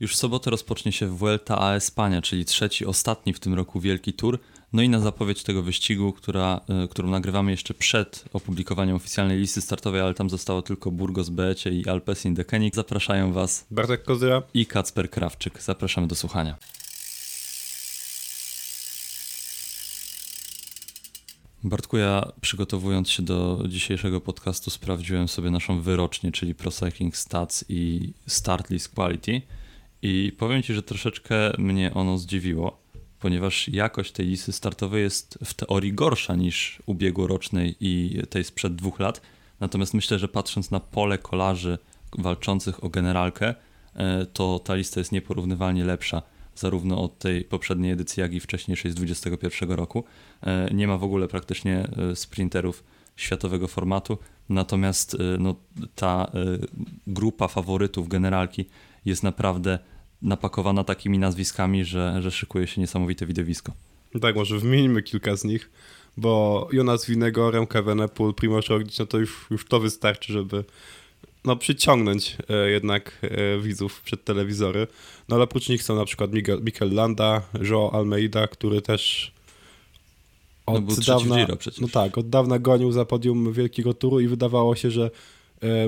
Już w sobotę rozpocznie się Vuelta a España, czyli trzeci, ostatni w tym roku wielki tour. No i na zapowiedź tego wyścigu, która, y, którą nagrywamy jeszcze przed opublikowaniem oficjalnej listy startowej, ale tam zostało tylko Burgos Beecie i Alpecin de Koenig. Zapraszają Was Bartek Kozyra i Kacper Krawczyk. Zapraszamy do słuchania. Bartku, ja przygotowując się do dzisiejszego podcastu sprawdziłem sobie naszą wyrocznię, czyli Pro Cycling Stats i Start List Quality i powiem Ci, że troszeczkę mnie ono zdziwiło, ponieważ jakość tej listy startowej jest w teorii gorsza niż ubiegłorocznej i tej sprzed dwóch lat, natomiast myślę, że patrząc na pole kolarzy walczących o generalkę, e, to ta lista jest nieporównywalnie lepsza zarówno od tej poprzedniej edycji, jak i wcześniejszej z 2021 roku. E, nie ma w ogóle praktycznie e, sprinterów światowego formatu, natomiast no, ta grupa faworytów generalki jest naprawdę napakowana takimi nazwiskami, że, że szykuje się niesamowite widowisko. Tak, może wymienimy kilka z nich, bo Jonas Winego, Remke Venepul, Primoz Roglic, no to już, już to wystarczy, żeby no, przyciągnąć e, jednak e, widzów przed telewizory. No ale oprócz nich są na przykład Miguel, Mikel Landa, João Almeida, który też no, od no, dawna, no tak, od dawna gonił za podium wielkiego turu i wydawało się, że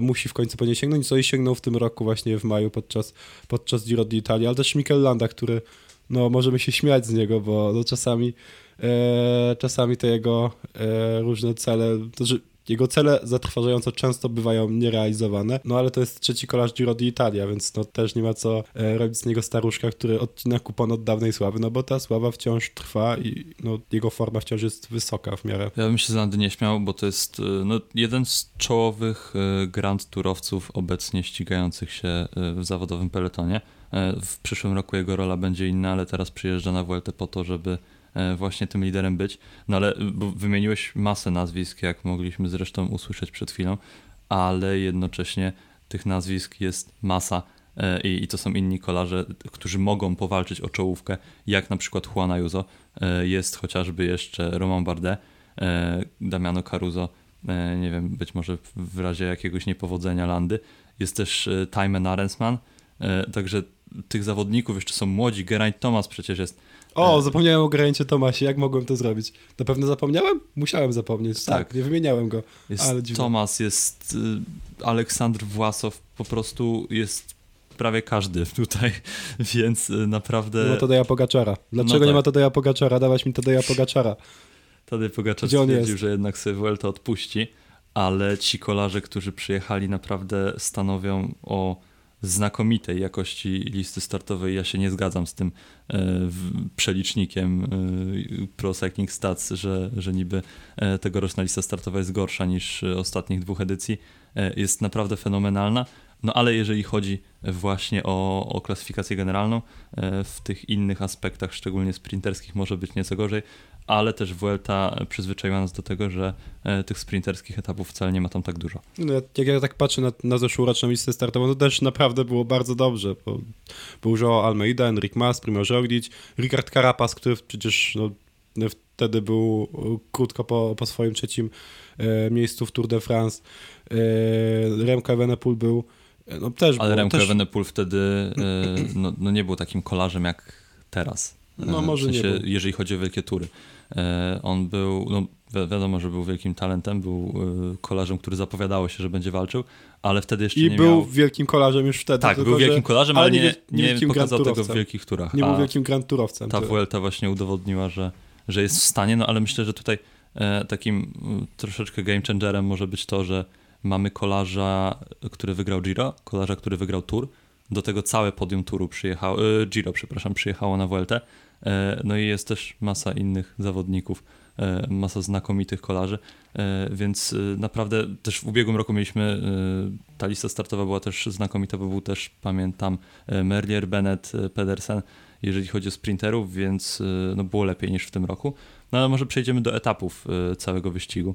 musi w końcu po nie sięgnąć, co i sięgnął w tym roku właśnie w maju podczas, podczas Giro d'Italia, ale też Mikel Landa, który no możemy się śmiać z niego, bo no, czasami e, czasami te jego e, różne cele, to, że jego cele zatrważająco często bywają nierealizowane, no ale to jest trzeci kolarz Giro d'Italia, więc no też nie ma co e, robić z niego staruszka, który odcina kupon od dawnej sławy, no bo ta sława wciąż trwa i no, jego forma wciąż jest wysoka w miarę. Ja bym się z Landy nie śmiał, bo to jest e, no, jeden z czołowych e, grand turowców obecnie ścigających się w zawodowym peletonie. W przyszłym roku jego rola będzie inna, ale teraz przyjeżdża na Vueltę po to, żeby właśnie tym liderem być. No ale wymieniłeś masę nazwisk, jak mogliśmy zresztą usłyszeć przed chwilą, ale jednocześnie tych nazwisk jest masa e, i, i to są inni kolarze, którzy mogą powalczyć o czołówkę, jak na przykład Juan Ayuso, e, jest chociażby jeszcze Roman Bardet, Damiano Caruso, nie wiem, być może w razie jakiegoś niepowodzenia Landy, jest też Thymen Arensman, także tych zawodników jeszcze są młodzi, Geraint Thomas przecież jest o, zapomniałem o Geraincie Tomasie. Jak mogłem to zrobić? Na pewno zapomniałem? Musiałem zapomnieć. Tak, tak nie wymieniałem go. Jest ale Tomas, jest y, Aleksandr Własow, po prostu jest prawie każdy tutaj, więc y, naprawdę... Nie ma Tadeja Pogaczara. Dlaczego no tak. nie ma Tadeja Pogaczara? Dawać mi Tadeja Pogaczara. Tadej Pogaczar stwierdził, że jednak sobie Vuelta odpuści, ale ci kolarze, którzy przyjechali naprawdę stanowią o znakomitej jakości listy startowej. Ja się nie zgadzam z tym e, przelicznikiem e, Pro Cycling Stats, że, że niby e, tegoroczna lista startowa jest gorsza niż ostatnich dwóch edycji. Jest naprawdę fenomenalna. No ale jeżeli chodzi właśnie o, o klasyfikację generalną, w tych innych aspektach, szczególnie sprinterskich, może być nieco gorzej ale też Vuelta przyzwyczaiła nas do tego, że e, tych sprinterskich etapów wcale nie ma tam tak dużo. No, jak ja tak patrzę na, na zeszłoroczną listę startową, to też naprawdę było bardzo dobrze. Bo był Joao Almeida, Enric Mas, Primoz Roglic, Ricard Carapaz, który przecież no, wtedy był krótko po, po swoim trzecim e, miejscu w Tour de France. E, Remco Evenepoel był e, no, też Ale był, Remco też... Evenepoel wtedy e, no, no, nie był takim kolarzem jak teraz. No e, może w sensie, nie Jeżeli chodzi o wielkie tury. E, on był, no wi wiadomo, że był wielkim talentem, był e, kolarzem, który zapowiadało się, że będzie walczył, ale wtedy jeszcze I nie był miał... wielkim kolarzem już wtedy. Tak, tylko, był wielkim kolarzem, ale, ale nie, nie, nie pokazał tego w wielkich turach. Nie był wielkim grand turowcem. Ta Vuelta właśnie udowodniła, że, że jest w stanie, no ale myślę, że tutaj takim troszeczkę game changerem może być to, że mamy kolarza, który wygrał Giro, kolarza, który wygrał Tour, do tego całe podium Turu przyjechało, Giro, przepraszam, przyjechało na Vueltę no i jest też masa innych zawodników, e, masa znakomitych kolarzy, e, więc naprawdę też w ubiegłym roku mieliśmy, ta lista startowa była też znakomita, bo był też, pamiętam, Merlier, Bennett, Pedersen, jeżeli chodzi o sprinterów, więc no było lepiej niż w tym roku. No ale może przejdziemy do etapów całego wyścigu.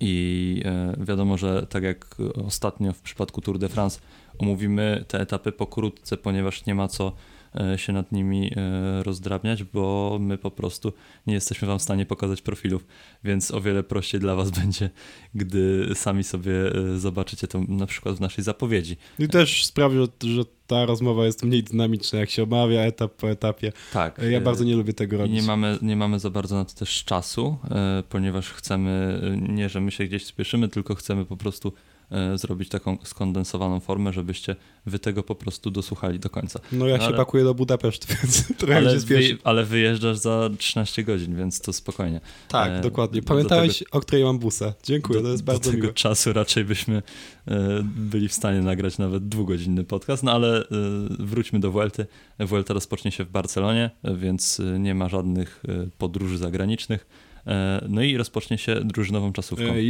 I wiadomo, że tak jak ostatnio w przypadku Tour de France omówimy te etapy pokrótce, ponieważ nie ma co E, się nad nimi e, rozdrabniać, bo my po prostu nie jesteśmy Wam w stanie pokazać profilów, więc o wiele prościej dla Was będzie, gdy sami sobie e, zobaczycie to na przykład w naszej zapowiedzi. I też sprawi, że, ta rozmowa jest mniej dynamiczna, jak się omawia etap po etapie. Tak. Ja bardzo nie lubię tego robić. nie mamy, nie mamy za bardzo na to też czasu, e, ponieważ chcemy, e, nie że my się gdzieś spieszymy, tylko chcemy po prostu e, zrobić taką skondensowaną formę, żebyście wy tego po prostu dosłuchali do końca. No ja No się ale- pakuję do Budapesztu, więc trochę Ale, się spieszy. ale wyjeżdżasz za 13 godzin, więc to spokojnie. Tak, e, dokładnie. do Pamiętałeś, o której mam busa. Dziękuję, to jest do bardzo tego miłe. czasu raczej byśmy e, byli w stanie nagrać nawet dwugodzinny podcast, no ale e, wróćmy do Vuelty. Vuelta rozpocznie się w Barcelonie, e, więc e, nie ma żadnych e, podróży zagranicznych. E, No i rozpocznie się drużynową czasówką. E,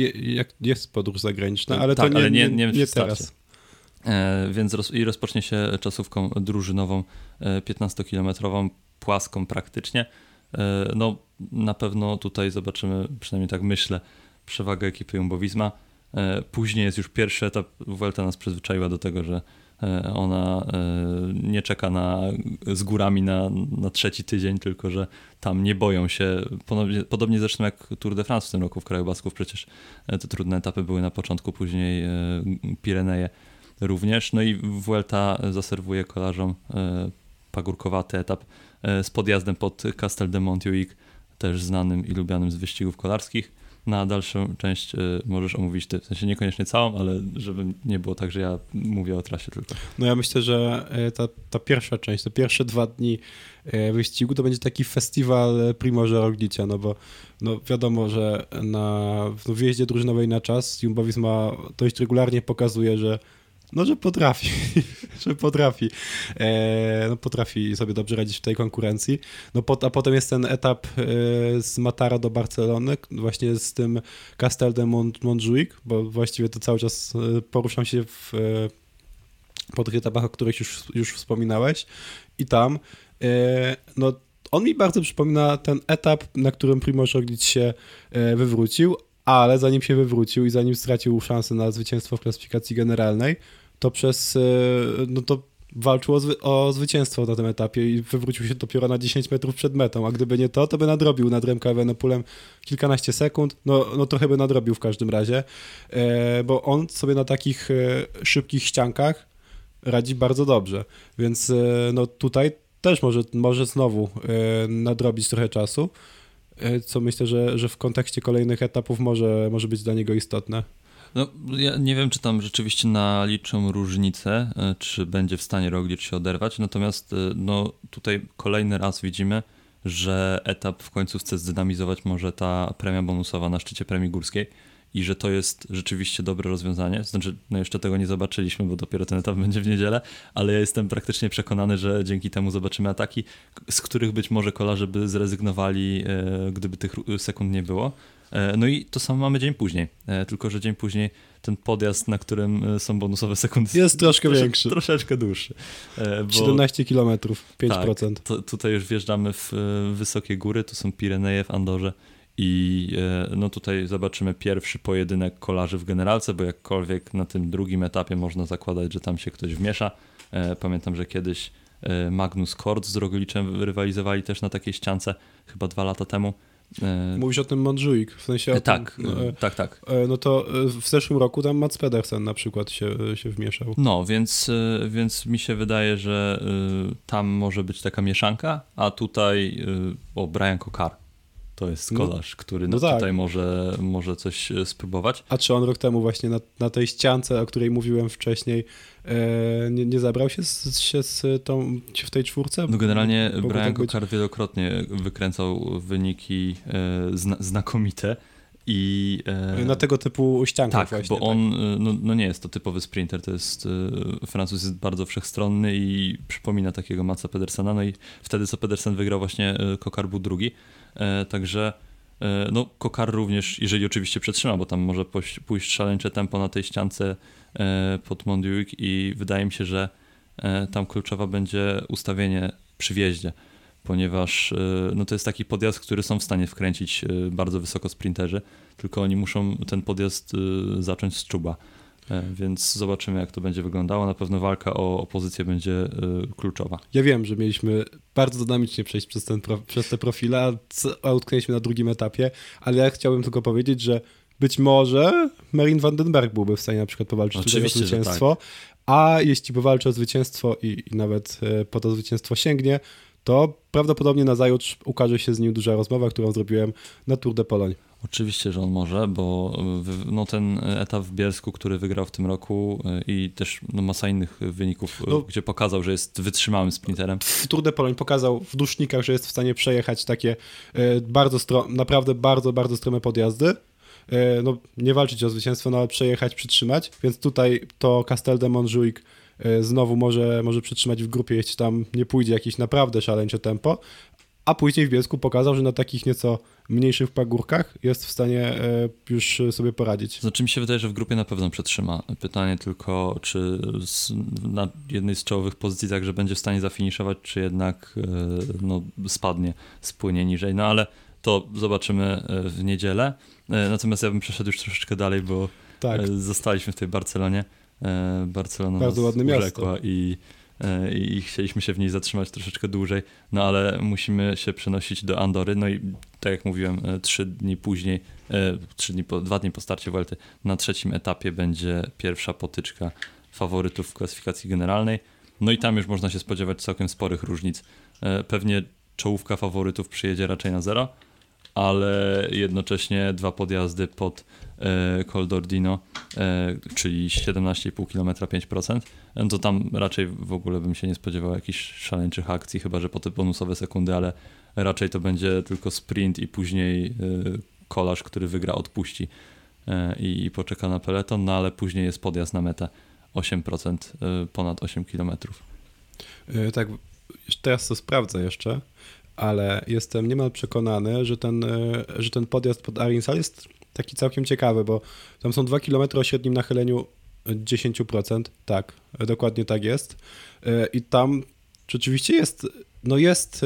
jest podróż zagraniczna, E, ale tak, to nie, ale nie- nie, nie teraz. Więc roz, i rozpocznie się czasówką drużynową, e, 15-kilometrową, płaską praktycznie. No na pewno tutaj zobaczymy, przynajmniej tak myślę, przewagę ekipy Jumbo-Visma. Później jest już pierwszy etap. Vuelta nas przyzwyczaiła do tego, że ona e, nie czeka na, z górami na, na trzeci tydzień, tylko że tam nie boją się. Podobnie, podobnie zresztą jak Tour de France w tym roku w Kraju Basków, przecież e, te trudne etapy były na początku, później e, Pireneje również. No i Vuelta zaserwuje kolarzom e, pagórkowaty etap e, z podjazdem pod Castel de Montjuic, też znanym i lubianym z wyścigów kolarskich. Na dalszą część e, możesz omówić ty, w sensie niekoniecznie całą, ale żeby nie było tak, że ja mówię o trasie tylko. No ja myślę, że e, ta, ta pierwsza część, te pierwsze dwa dni e, wyścigu to będzie taki festiwal Primorza Roglicia, no bo no wiadomo, że na no, wyjeździe drużynowej na czas Jumbo-Visma dość regularnie pokazuje, że no, że potrafi, że potrafi, e, no potrafi sobie dobrze radzić w tej konkurencji. No pot, a potem jest ten etap e, z Matara do Barcelony, właśnie z tym Castel de Mont Montjuic, bo właściwie to cały czas e, poruszam się w, e, po tych etapach, o których już, już wspominałeś i tam, e, no on mi bardzo przypomina ten etap, na którym Primoz Roglic się e, wywrócił, ale zanim się wywrócił i zanim stracił szansę na zwycięstwo w klasyfikacji generalnej, to przez, e, no to walczył o, o zwycięstwo na tym etapie i wywrócił się dopiero na 10 metrów przed metą, a gdyby nie to, to by nadrobił nad Remco Evenepoelem kilkanaście sekund, no, no trochę by nadrobił w każdym razie, e, bo on sobie na takich e, szybkich ściankach radzi bardzo dobrze, więc no tutaj też może, może znowu nadrobić trochę czasu, co myślę, że, że w kontekście kolejnych etapów może, może być dla niego istotne. No, ja nie wiem, czy tam rzeczywiście naliczą różnicę, e, czy będzie w stanie Roglic się oderwać, natomiast e, no, tutaj kolejny raz widzimy, że etap w końcu chce zdynamizować może ta premia bonusowa na szczycie premii górskiej i że to jest rzeczywiście dobre rozwiązanie. Znaczy, no jeszcze tego nie zobaczyliśmy, bo dopiero ten etap będzie w niedzielę, ale ja jestem praktycznie przekonany, że dzięki temu zobaczymy ataki, z których być może kolarze by zrezygnowali, e, gdyby tych sekund nie było. E, No i to samo mamy dzień później, e, tylko że dzień później ten podjazd, na którym e, są bonusowe sekundy, Jest troszkę trosze- większy. troszeczkę dłuższy. Bo 17 km, 5%. Tak, to, tutaj już wjeżdżamy w wysokie góry, to są Pireneje w Andorze i no tutaj zobaczymy pierwszy pojedynek kolarzy w generalce, bo jakkolwiek na tym drugim etapie można zakładać, że tam się ktoś wmiesza. Pamiętam, że kiedyś Magnus Kort z Rogliczem rywalizowali też na takiej ściance, chyba dwa lata temu. E, Mówisz o tym Montjuic, w sensie tak, tym, no, e, tak, tak. e, no to e, w zeszłym roku tam Mats Pedersen na przykład się, się wmieszał. No, więc, więc mi się wydaje, że tam może być taka mieszanka, a tutaj o Brian Kokar. To jest No. kolarz, który No no tak. tutaj może, może coś y, spróbować. A czy on rok temu właśnie na, na tej ściance, o której mówiłem wcześniej, e, nie, nie zabrał się, z, się z tą, w tej czwórce? No generalnie Mogło Brian tak. Kokar wielokrotnie wykręcał wyniki y, zna, znakomite i... y, Na tego typu ściankach Tak, właśnie. bo on y, no, no nie jest to typowy sprinter, to jest y, Francuz jest bardzo wszechstronny i przypomina takiego Matsa Pedersena, no i wtedy co Pedersen wygrał właśnie y, Kokar był drugi, E, także e, no Kokar również, jeżeli oczywiście przetrzyma, bo tam może pójść, szaleńcze tempo na tej ściance e, pod Montjuic i wydaje mi się, że e, tam kluczowa będzie ustawienie przy wjeździe, ponieważ e, no to jest taki podjazd, który są w stanie wkręcić e, bardzo wysoko sprinterzy, tylko oni muszą ten podjazd zacząć z czuba. E, Więc zobaczymy, jak to będzie wyglądało. Na pewno walka o, o pozycję będzie y, kluczowa. Ja wiem, że mieliśmy bardzo dynamicznie przejść przez, ten przez te profile, a, utknęliśmy na drugim etapie, ale ja chciałbym tylko powiedzieć, że być może Merin Vandenberg byłby w stanie na przykład powalczyć o zwycięstwo, a jeśli powalczy o zwycięstwo i, i nawet e, po to zwycięstwo sięgnie, to prawdopodobnie na zajutrz ukaże się z nim duża rozmowa, którą zrobiłem na Tour de Pologne. Oczywiście, że on może, bo w- no, ten etap w Bielsku, który wygrał w tym roku y, i też no, masa innych wyników, y, No. gdzie pokazał, że jest wytrzymałym sprinterem. w Tour de Pologne pokazał w dusznikach, że jest w stanie przejechać takie e, bardzo naprawdę bardzo, bardzo strome podjazdy. E, no, nie walczyć o zwycięstwo, no ale przejechać, przytrzymać, więc tutaj to Castel de Montjuic e, znowu może, może przytrzymać w grupie, jeśli tam nie pójdzie jakieś naprawdę szaleńcze tempo, a później w Bielsku pokazał, że na takich nieco mniejszych pagórkach jest w stanie e, już sobie poradzić. Znaczy mi się wydaje, że w grupie na pewno przetrzyma. Pytanie tylko, czy na jednej z czołowych pozycji także będzie w stanie zafiniszować, czy jednak y, no, spadnie, spłynie niżej. No ale to zobaczymy y, w niedzielę. Natomiast ja bym przeszedł już troszeczkę dalej, bo Tak, E, Zostaliśmy w tej Barcelonie. E, Barcelona Bardzo ładne miasto. i, e, i chcieliśmy się w niej zatrzymać troszeczkę dłużej, no ale musimy się przenosić do Andory. No i tak jak mówiłem, e, trzy dni później, e, trzy dni po, dwa dni po starcie Vuelty, na trzecim etapie będzie pierwsza potyczka faworytów w klasyfikacji generalnej. No i tam już można się spodziewać całkiem sporych różnic. E, Pewnie czołówka faworytów przyjedzie raczej na zero, ale jednocześnie dwa podjazdy pod e, Col d'Ordino, e, czyli 17,5 km 5%, no to tam raczej w ogóle bym się nie spodziewał jakichś szaleńczych akcji, chyba że po te bonusowe sekundy, ale raczej to będzie tylko sprint i później e, kolarz, który wygra, odpuści i, poczeka na peleton, no ale później jest podjazd na metę 8%, e, ponad 8 km. Tak, teraz to sprawdzę jeszcze, ale jestem niemal przekonany, że ten, że ten podjazd pod Arinsal jest taki całkiem ciekawy, bo tam są 2 km o średnim nachyleniu 10%. Tak, e, dokładnie tak jest. E, I tam rzeczywiście jest, no jest,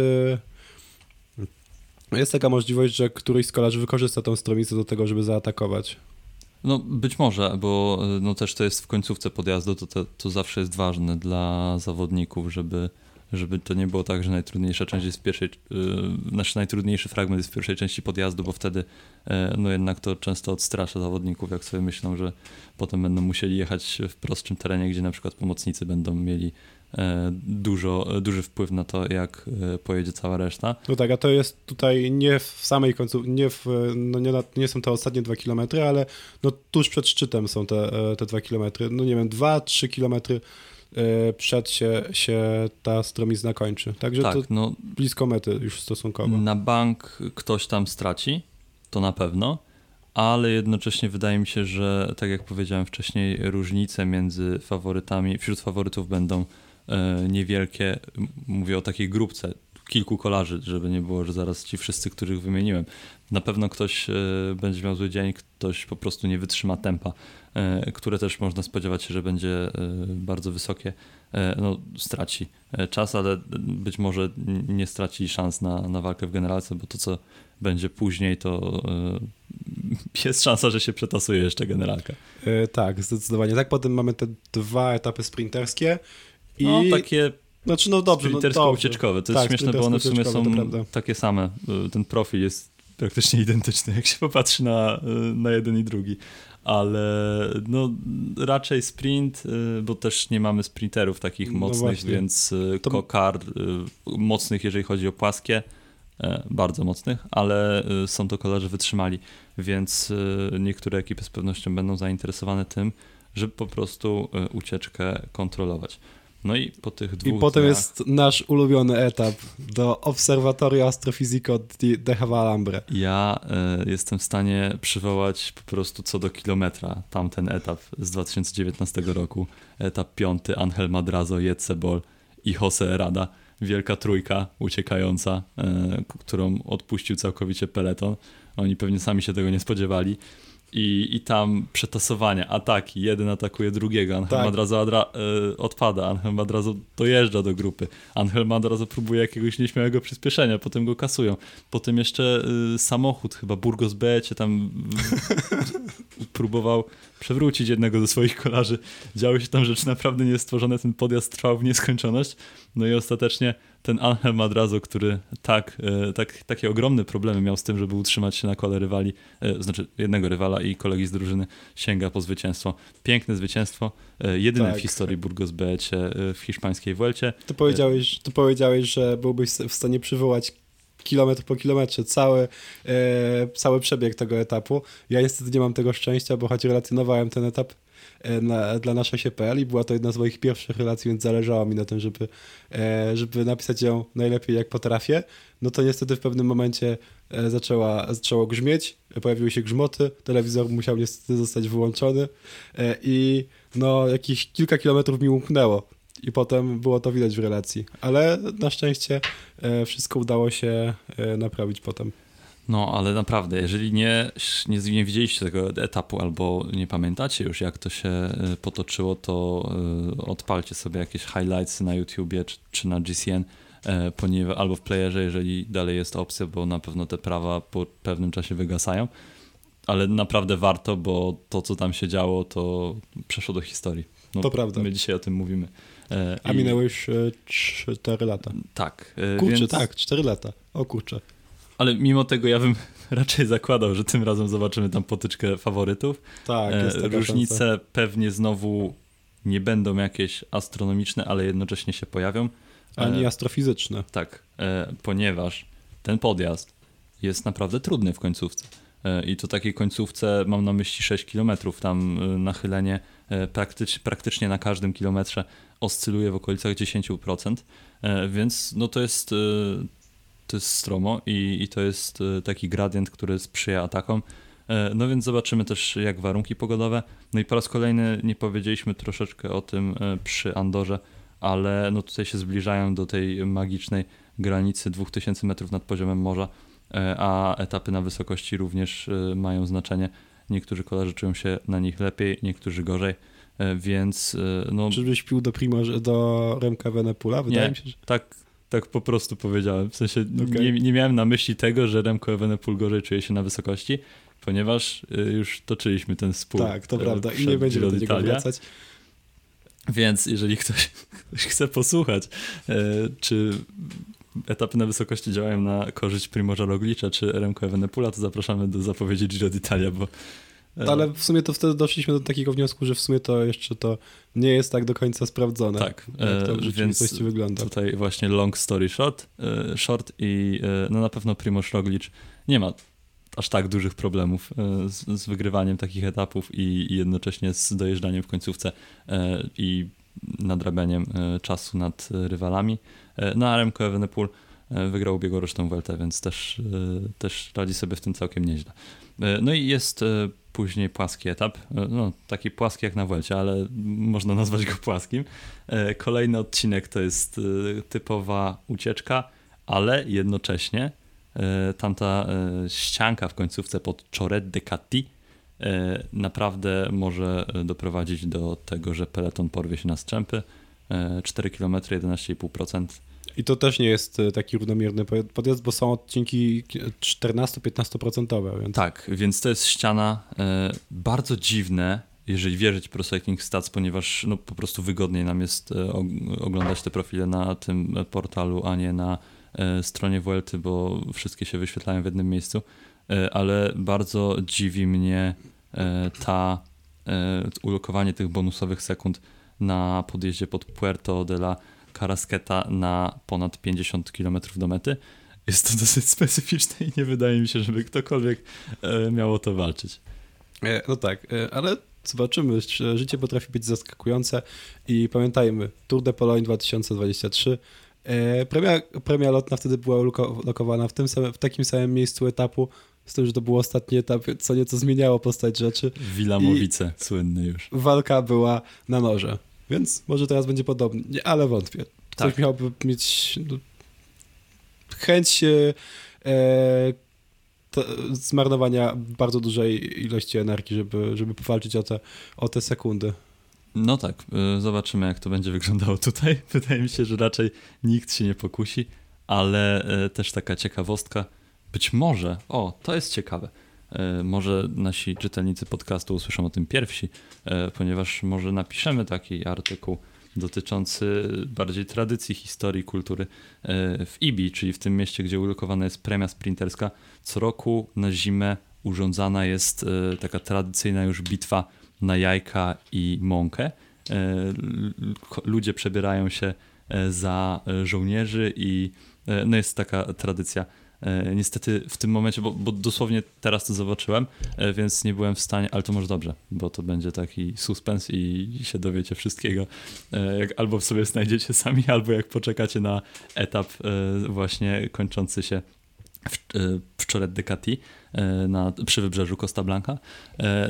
e, jest taka możliwość, że któryś z kolarzy wykorzysta tą stromicę do tego, żeby zaatakować. No być może, bo no, też to jest w końcówce podjazdu, to, to, to zawsze jest ważne dla zawodników, żeby, żeby to nie było tak, że najtrudniejsza część jest w pierwszej, yy, znaczy najtrudniejszy fragment jest w pierwszej części podjazdu, bo wtedy yy, no jednak to często odstrasza zawodników, jak sobie myślą, że potem będą musieli jechać w prostszym terenie, gdzie na przykład pomocnicy będą mieli e, dużo, duży wpływ na to, jak e, pojedzie cała reszta. No tak, a to jest tutaj nie w samej końcu, nie, w, no nie, na, nie są to ostatnie dwa kilometry, ale no tuż przed szczytem są te, te dwa kilometry. No nie wiem, dwa, trzy kilometry przed się, się ta stromizna kończy. Także tak, to no blisko mety już stosunkowo. Na bank ktoś tam straci, to na pewno, ale jednocześnie wydaje mi się, że tak jak powiedziałem wcześniej, różnice między faworytami, wśród faworytów będą e, niewielkie. Mówię o takiej grupce kilku kolarzy, żeby nie było, że zaraz ci wszyscy, których wymieniłem. Na pewno ktoś e, będzie miał zły dzień, ktoś po prostu nie wytrzyma tempa, e, które też można spodziewać się, że będzie e, bardzo wysokie. No, straci czas, ale być może nie straci szans na, na walkę w generalce, bo to co będzie później, to jest szansa, że się przetasuje jeszcze generalka. Tak, zdecydowanie. Tak, potem mamy te dwa etapy sprinterskie i... No takie Znaczy, no dobrze, no dobrze. sprintersko-ucieczkowe. To jest Tak, śmieszne, bo one w sumie są takie same. E, Ten profil jest praktycznie identyczny, jak się popatrzy na, e, na jeden i drugi. Ale no, raczej sprint, e, bo też nie mamy sprinterów takich No mocnych, właśnie. więc To- kokard e, mocnych, jeżeli chodzi o płaskie, e, bardzo mocnych, ale są to kolarze wytrzymali, więc niektóre ekipy z pewnością będą zainteresowane tym, żeby po prostu ucieczkę kontrolować. No i po tych I dwóch potem dniach, jest nasz ulubiony etap do Observatorio Astrofisico di de Havalambre. Ja e, jestem w stanie przywołać po prostu co do kilometra tamten etap z 2019 roku. Etap piąty, Angel Madrazo, Jetzebol i Jose Rada. Wielka trójka uciekająca, k- którą odpuścił całkowicie peleton. Oni pewnie sami się tego nie spodziewali. I, I tam przetasowania, ataki, jeden atakuje drugiego, Angel Tak. Madrazo adra, e, odpada, Angel Madrazo dojeżdża do grupy, Angel Madrazo próbuje jakiegoś nieśmiałego przyspieszenia, potem go kasują, potem jeszcze y, samochód, chyba Burgos Becie tam y, próbował przewrócić jednego ze swoich kolarzy. Działy się tam rzeczy naprawdę niestworzone, ten podjazd trwał w nieskończoność. No i ostatecznie ten Angel Madrazo, który tak, e, tak, takie ogromne problemy miał z tym, żeby utrzymać się na kole rywali, e, znaczy jednego rywala i kolegi z drużyny, sięga po zwycięstwo. Piękne zwycięstwo, e, jedyne Tak. w historii Burgos Beecie w hiszpańskiej Vuelcie. Ty powiedziałeś, ty powiedziałeś, że byłbyś w stanie przywołać kilometr po kilometrze cały, e, cały przebieg tego etapu. Ja niestety nie mam tego szczęścia, bo choć relacjonowałem ten etap na, dla naszej SiePL i była to jedna z moich pierwszych relacji, więc zależało mi na tym, żeby, e, żeby napisać ją najlepiej jak potrafię. No to niestety w pewnym momencie e, zaczęła, zaczęło grzmieć, e, pojawiły się grzmoty, telewizor musiał niestety zostać wyłączony e, i no jakieś kilka kilometrów mi umknęło. I potem było to widać w relacji. Ale na szczęście e, wszystko udało się e, naprawić potem. No, ale naprawdę, jeżeli nie, nie, nie widzieliście tego etapu albo nie pamiętacie już, jak to się e, potoczyło, to e, odpalcie sobie jakieś highlights na YouTubie czy, czy na GCN, e, ponieważ, albo w playerze, jeżeli dalej jest opcja, bo na pewno te prawa po pewnym czasie wygasają. Ale naprawdę warto, bo to, co tam się działo, to przeszło do historii. No, To prawda. My dzisiaj o tym mówimy. A i- minęły już e, 4 lata. Tak. Kurczę, więc- tak, 4 lata. O kurczę. Ale mimo tego ja bym raczej zakładał, że tym razem zobaczymy tam potyczkę faworytów. Tak, jest E, taka Różnice szansa. pewnie znowu nie będą jakieś astronomiczne, ale jednocześnie się pojawią. Ani E, astrofizyczne. Tak, e, ponieważ ten podjazd jest naprawdę trudny w końcówce. I to takiej końcówce mam na myśli 6 km. Tam nachylenie praktycz, praktycznie na każdym kilometrze oscyluje w okolicach 10%. E, Więc no to jest, to jest stromo i, i to jest e, taki gradient, który sprzyja atakom. E, No więc zobaczymy też jak warunki pogodowe. No i po raz kolejny nie powiedzieliśmy troszeczkę o tym e, przy Andorze, ale no tutaj się zbliżają do tej magicznej granicy 2000 metrów nad poziomem morza, a etapy na wysokości również mają znaczenie. Niektórzy kolarze czują się na nich lepiej, niektórzy gorzej, więc no Czyżbyś pił do, Primoż, do Remka Wenepula? Wydaje Nie. mi się, że... tak, tak po prostu powiedziałem. W sensie Okej. nie, nie miałem na myśli tego, że Remco Evenepoel gorzej czuje się na wysokości, ponieważ e, już toczyliśmy ten spór. Tak, to e, prawda. I nie będziemy do niego wracać. Więc jeżeli ktoś, ktoś chce posłuchać, e, czy etapy na wysokości działają na korzyść Primorza Roglicza czy Remco Evenepula, to zapraszamy do zapowiedzi Giro d'Italia, bo Ale w sumie to wtedy doszliśmy do takiego wniosku, że w sumie to jeszcze to nie jest tak do końca sprawdzone. tak, Jak to w e, rzeczywistości więc wygląda. tutaj właśnie long story short, e, short i e, no na pewno Primoz Roglic nie ma aż tak dużych problemów e, z, z wygrywaniem takich etapów i, i jednocześnie z dojeżdżaniem w końcówce e, i nadrabianiem e, czasu nad e, rywalami. E, No a Remco Evenepoel e, wygrał ubiegłoroczną Weltę, więc też, e, też radzi sobie w tym całkiem nieźle. E, No i jest e, później płaski etap, e, no taki płaski jak na Welcie, ale można nazwać go płaskim. E, Kolejny odcinek to jest e, typowa ucieczka, ale jednocześnie tamta ścianka w końcówce pod Choret de Cati naprawdę może doprowadzić do tego, że peleton porwie się na strzępy. E, 4 km, 11,5%. I to też nie jest e, taki równomierny po- podjazd, bo są odcinki 14-15%, więc Tak, więc to jest ściana e, bardzo dziwne, jeżeli wierzyć Pro Cycling Stats, ponieważ no, po prostu wygodniej nam jest e, og- oglądać te profile na tym e, portalu, a nie na e, stronie Vuelty, bo wszystkie się wyświetlają w jednym miejscu, e, ale bardzo dziwi mnie ta ulokowanie tych bonusowych sekund na podjeździe pod Puerto de la Carrasqueta na ponad 50 km do mety. Jest to dosyć specyficzne i nie wydaje mi się, żeby ktokolwiek e, miał o to walczyć. E, No tak, e, ale zobaczymy. Życie potrafi być zaskakujące i pamiętajmy, Tour de Pologne 2023. e, Premia, premia lotna wtedy była lokowana w, tym samym, w takim samym miejscu etapu, z tym, że to był ostatni etap, co nieco zmieniało postać rzeczy. Wilamowice, słynny już. Walka była na noże, więc może teraz będzie podobnie, Nie, ale wątpię. Ktoś Tak. miałby mieć no, chęć e, e, to, zmarnowania bardzo dużej ilości energii, żeby, żeby powalczyć o te, o te sekundy. No tak, y, zobaczymy jak to będzie wyglądało tutaj. Wydaje mi się, że raczej nikt się nie pokusi, ale y, też taka ciekawostka. Być może, o, to jest ciekawe. Y, Może nasi czytelnicy podcastu usłyszą o tym pierwsi, y, ponieważ może napiszemy taki artykuł dotyczący bardziej tradycji, historii, kultury. E, w Ibi, czyli w tym mieście, gdzie ulokowana jest premia sprinterska, co roku na zimę urządzana jest e, taka tradycyjna już bitwa na jajka i mąkę. Ludzie przebierają się za żołnierzy i no jest taka tradycja E, niestety w tym momencie, bo, bo, dosłownie teraz to zobaczyłem, e, więc nie byłem w stanie, ale to może dobrze, bo to będzie taki suspens i się dowiecie wszystkiego. E, jak albo sobie znajdziecie sami, albo jak poczekacie na etap właśnie kończący się w, w Choret de Cati na, przy wybrzeżu Costa Blanca.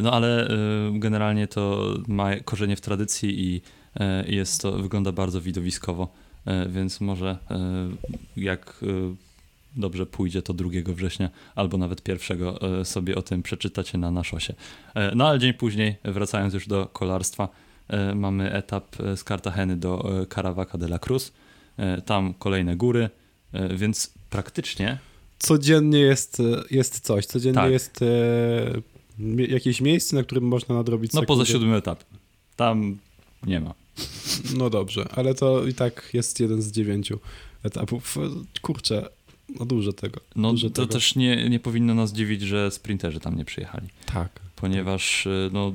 No ale generalnie to ma korzenie w tradycji i jest to, wygląda bardzo widowiskowo, więc może jak dobrze pójdzie, to 2 września albo nawet 1 e, sobie o tym przeczytacie na naszosie. E, no ale dzień później, wracając już do kolarstwa, e, mamy etap z Cartageny do Caravaca de la Cruz. Tam kolejne góry, więc praktycznie... Codziennie jest, jest coś, codziennie tak. jest jakieś miejsce, na którym można nadrobić No poza siódmym etapem. Tam nie ma. No dobrze, ale to i tak jest jeden z dziewięciu etapów. Kurczę, no dużo tego. No dużo to tego. też nie, nie powinno nas dziwić, że sprinterzy tam nie przyjechali. Tak. Ponieważ y, no,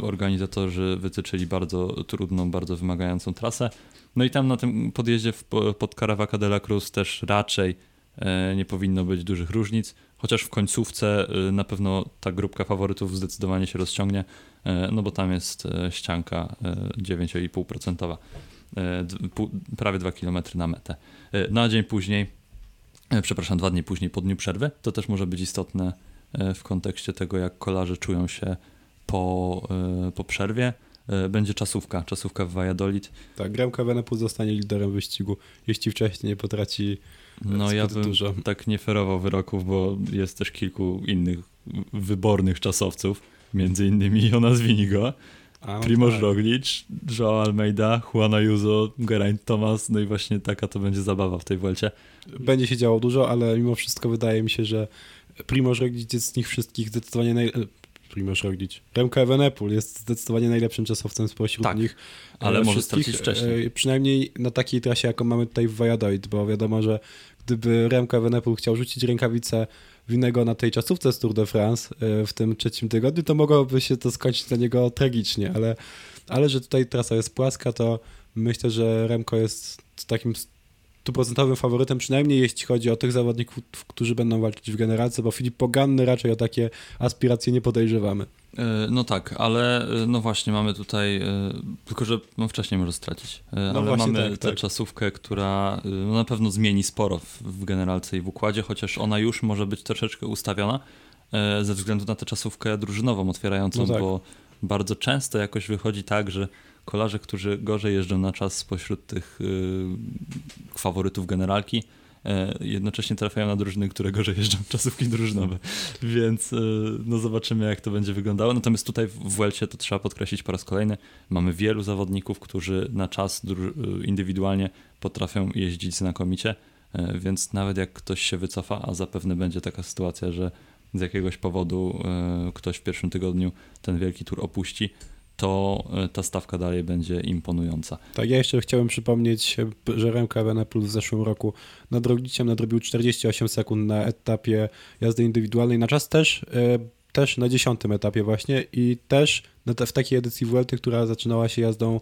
organizatorzy wytyczyli bardzo trudną, bardzo wymagającą trasę. No i tam na tym podjeździe w, pod Caravaca de la Cruz też raczej e, nie powinno być dużych różnic, chociaż w końcówce e, na pewno ta grupka faworytów zdecydowanie się rozciągnie, e, no bo tam jest e, ścianka 9,5%, e, prawie 2 km na metę. E, no a dzień później E, przepraszam, dwa dni później po dniu przerwy. To też może być istotne e, w kontekście tego, jak kolarze czują się po, e, po przerwie. Będzie czasówka, czasówka w Valladolid. Tak, Remco Evenepoel zostanie liderem wyścigu, jeśli wcześniej nie potraci No ja bym dużo. tak nie ferował wyroków, bo jest też kilku innych wybornych czasowców, między innymi Jonas Winigo, Primoz tak. Roglic, Joao Almeida, Juan Ayuso, Geraint Thomas, no i właśnie taka to będzie zabawa w tej Welcie. Będzie się działo dużo, ale mimo wszystko wydaje mi się, że Primoz Roglic jest z nich wszystkich zdecydowanie naj... Primoz Roglic. Remco Evenepoel jest zdecydowanie najlepszym czasowcem spośród tak, nich. ale może stracić wcześniej. E, przynajmniej na takiej trasie, jaką mamy tutaj w Valladolid, bo wiadomo, że gdyby Remco Evenepoel chciał rzucić rękawicę winnego na tej czasówce z Tour de France e, w tym trzecim tygodniu, to mogłoby się to skończyć dla niego tragicznie, ale, ale że tutaj trasa jest płaska, to myślę, że Remko jest takim stuprocentowym faworytem, przynajmniej jeśli chodzi o tych zawodników, którzy będą walczyć w generalce, bo Filip Poganny raczej o takie aspiracje nie podejrzewamy. E, no tak, ale e, no właśnie mamy tutaj, e, tylko że no wcześniej może stracić, no ale mamy tak, tę tak. czasówkę, która no na pewno zmieni sporo w, w generalce i w układzie, chociaż ona już może być troszeczkę ustawiona ze względu na tę czasówkę drużynową otwierającą, no tak. bo bardzo często jakoś wychodzi tak, że kolarze, którzy gorzej jeżdżą na czas spośród tych faworytów generalki, E, jednocześnie trafiają na drużyny, które gorzej jeżdżą czasówki drużynowe, więc e, no zobaczymy jak to będzie wyglądało. Natomiast tutaj w Welcie to trzeba podkreślić po raz kolejny, mamy wielu zawodników, którzy na czas e, indywidualnie potrafią jeździć znakomicie, więc nawet jak ktoś się wycofa, a zapewne będzie taka sytuacja, że z jakiegoś powodu ktoś w pierwszym tygodniu ten wielki tur opuści, to e, ta stawka dalej będzie imponująca. Tak, ja jeszcze chciałem przypomnieć, że Remco Evenepoel w zeszłym roku nad Rogliciem nadrobił 48 sekund na etapie jazdy indywidualnej, na czas też, e, też na dziesiątym etapie właśnie i też w takiej edycji Vuelty, która zaczynała się jazdą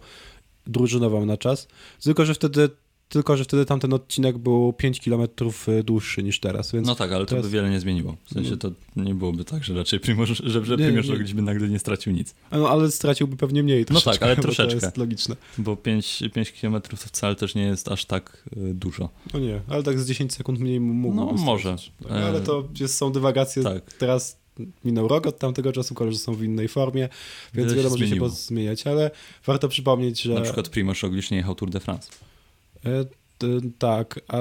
drużynową na czas, tylko że wtedy tylko że wtedy tamten odcinek był 5 km y, dłuższy niż teraz. Więc no tak, ale to by wiele nie zmieniło. W sensie to nie byłoby tak, że raczej Primoz, że, Roglic by nagle nie stracił nic. No ale straciłby pewnie mniej No tak, ale troszeczkę. To jest logiczne. Bo 5, 5 km to wcale też nie jest aż tak y, dużo. No nie, ale tak z 10 sekund mniej mógłby No może. Tak, ale to jest, są dywagacje tak. teraz minął rok od tamtego czasu, koledzy są w innej formie, więc wiele wiadomo, że się zmieniać, ale warto przypomnieć, że... Na przykład Primoz Roglic nie jechał Tour de France. E, tak, a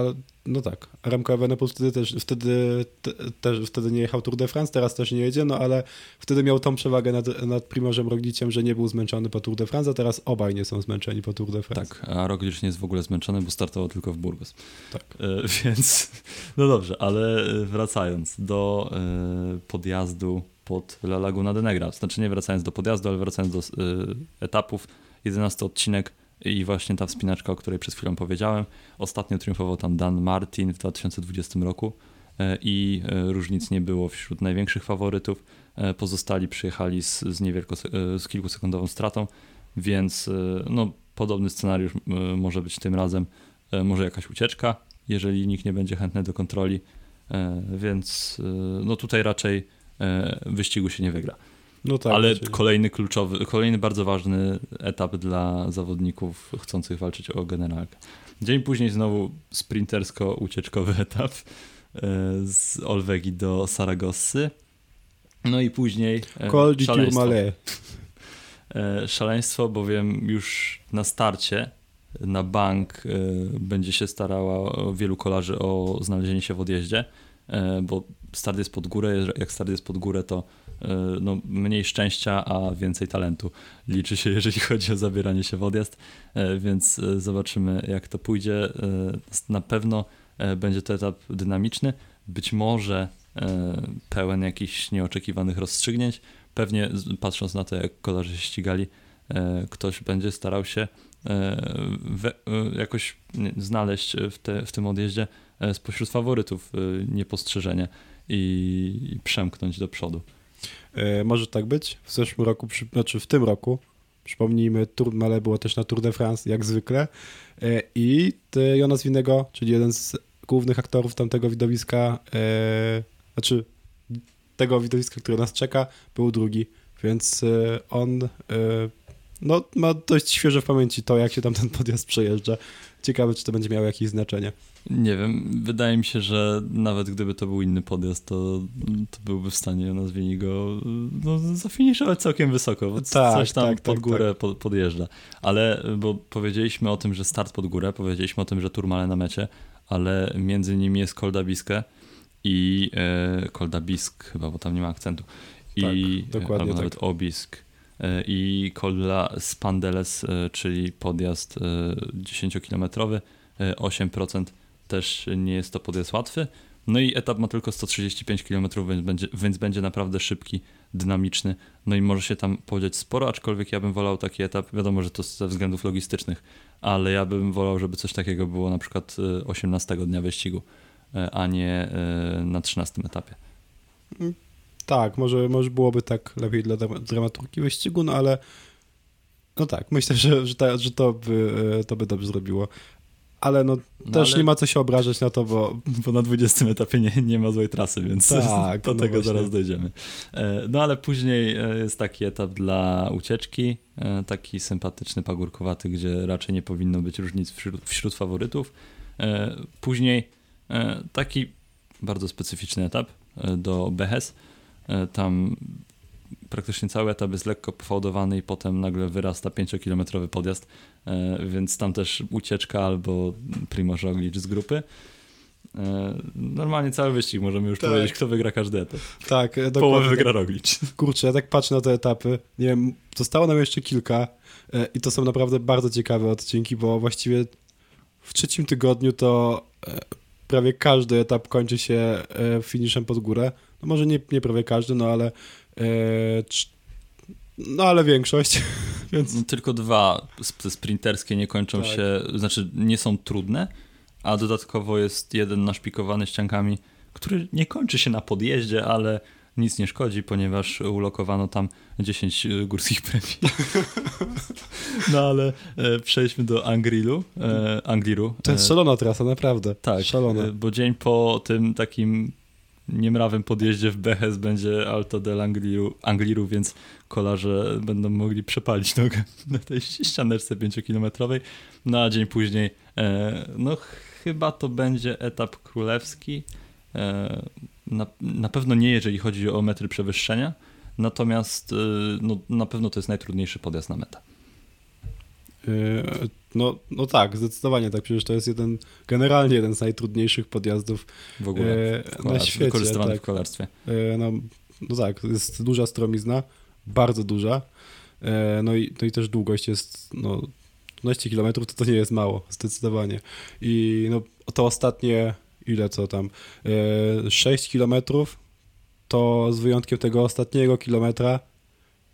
no tak. Remco Evenepoel wtedy też, wtedy, te, też, wtedy nie jechał Tour de France, teraz też nie jedzie, no ale wtedy miał tą przewagę nad, nad Primożem Rogliciem, że nie był zmęczony po Tour de France, a teraz obaj nie są zmęczeni po Tour de France. Tak, a Roglic nie jest w ogóle zmęczony, bo startował tylko w Burgos. Tak. E, więc, no dobrze, ale wracając do e, podjazdu pod La Laguna de Negra, znaczy nie wracając do podjazdu, ale wracając do e, etapów, 11 odcinek i właśnie ta wspinaczka, o której przed chwilą powiedziałem. Ostatnio triumfował tam Dan Martin w 2020 roku i różnic nie było wśród największych faworytów. Pozostali przyjechali z, z, niewielko, z kilkusekundową stratą, więc no, podobny scenariusz może być tym razem. Może jakaś ucieczka, jeżeli nikt nie będzie chętny do kontroli, więc no tutaj raczej wyścigu się nie wygra. No tak, Ale czyli... kolejny kluczowy, kolejny bardzo ważny etap dla zawodników chcących walczyć o generalkę. Dzień później znowu sprintersko-ucieczkowy etap e, z Olwegi do Saragossy. No i później e, Col di szaleństwo. E, szaleństwo, bowiem już na starcie na bank będzie się starała wielu kolarzy o znalezienie się w odjeździe, bo start jest pod górę, jak start jest pod górę, to no, mniej szczęścia, a więcej talentu liczy się, jeżeli chodzi o zabieranie się w odjazd, e, więc e, zobaczymy jak to pójdzie. Na pewno będzie to etap dynamiczny, być może pełen jakichś nieoczekiwanych rozstrzygnięć. Pewnie patrząc na to, jak kolarze się ścigali, ktoś będzie starał się jakoś znaleźć w, te, w tym odjeździe spośród faworytów niepostrzeżenie i przemknąć do przodu. E, może tak być. W zeszłym roku, znaczy w tym roku, przypomnijmy, Tour Male było też na Tour de France, jak zwykle. E, I Jonas Winnego, czyli jeden z głównych aktorów tamtego widowiska, e, znaczy tego widowiska, które nas czeka, był drugi. Więc on no, ma dość świeże w pamięci to, jak się tam ten podjazd przejeżdża. Ciekawe, czy to będzie miało jakieś znaczenie. Nie wiem, wydaje mi się, że nawet gdyby to był inny podjazd, to, to byłby w stanie, nazwijmy go, no, zafiniszować całkiem wysoko, bo tak, coś tam tak, pod tak, górę tak. Pod, podjeżdża. Ale, bo powiedzieliśmy o tym, że start pod górę, powiedzieliśmy o tym, że Turmale na mecie, ale między nimi jest Kolda Biskę i e, Kolda Bisk chyba, bo tam nie ma akcentu. I, tak, dokładnie albo nawet tak. Obisk i Kolda Spandeles, e, czyli podjazd 10-kilometrowy, e, 8% też nie jest to podjazd łatwy. No i etap ma tylko 135 km, więc będzie, więc będzie naprawdę szybki, dynamiczny. No i może się tam podziać sporo, aczkolwiek ja bym wolał taki etap. Wiadomo, że to ze względów logistycznych, ale ja bym wolał, żeby coś takiego było na przykład 18 e, dnia wyścigu, e, a nie e, na 13 etapie. Tak, może, może byłoby tak lepiej dla dramaturgii wyścigu, no ale no tak, myślę, że, że, ta, że to, by, to by dobrze zrobiło ale no, no też ale... nie ma co się obrażać na to, bo... Bo na 20 etapie nie, nie ma złej trasy, więc tak, do no tego właśnie. zaraz dojdziemy. E, no ale później e, jest taki etap dla ucieczki, e, taki sympatyczny, pagórkowaty, gdzie raczej nie powinno być różnic wśród, wśród faworytów. Później taki bardzo specyficzny etap do Behes. Tam praktycznie cały etap jest lekko pofałdowany i potem nagle wyrasta 5-kilometrowy podjazd, e, więc tam też ucieczka albo Primoz Roglic z grupy. E, normalnie cały wyścig, możemy już tak. powiedzieć, kto wygra każdy etap. Tak, dokładnie. Połowę wygra Roglic. Kurczę, ja tak patrzę na te etapy, nie wiem, zostało nam jeszcze kilka e, i to są naprawdę bardzo ciekawe odcinki, bo właściwie w trzecim tygodniu to prawie każdy etap kończy się finiszem pod górę. No może nie, nie prawie każdy, no ale E, no ale większość. Więc... No, tylko dwa sprinterskie nie kończą tak. się, znaczy nie są trudne, a dodatkowo jest jeden naszpikowany ściankami, który nie kończy się na podjeździe, ale nic nie szkodzi, ponieważ ulokowano tam 10 e, górskich premii. No ale e, przejdźmy do Angrilu. E, Angliru. To jest szalona trasa, naprawdę. Tak, szalona. bo dzień po tym takim niemrawym podjeździe w Behes będzie Alto del Angliru, Angliru, więc kolarze będą mogli przepalić nogę na tej ścianerce 5-kilometrowej. No a dzień później, e, no chyba to będzie etap królewski. E, na, na pewno nie, jeżeli chodzi o metry przewyższenia, natomiast e, no, na pewno to jest najtrudniejszy podjazd na metę. E, no, no tak, zdecydowanie tak. Przecież to jest jeden, generalnie jeden z najtrudniejszych podjazdów w ogóle w na świecie. Wykorzystywany tak. w kolarstwie. E, no, no tak, jest duża stromizna, bardzo duża. No i, no i też długość jest no, 12 km to to nie jest mało, zdecydowanie. I no, to ostatnie, ile co tam, 6 km to z wyjątkiem tego ostatniego kilometra,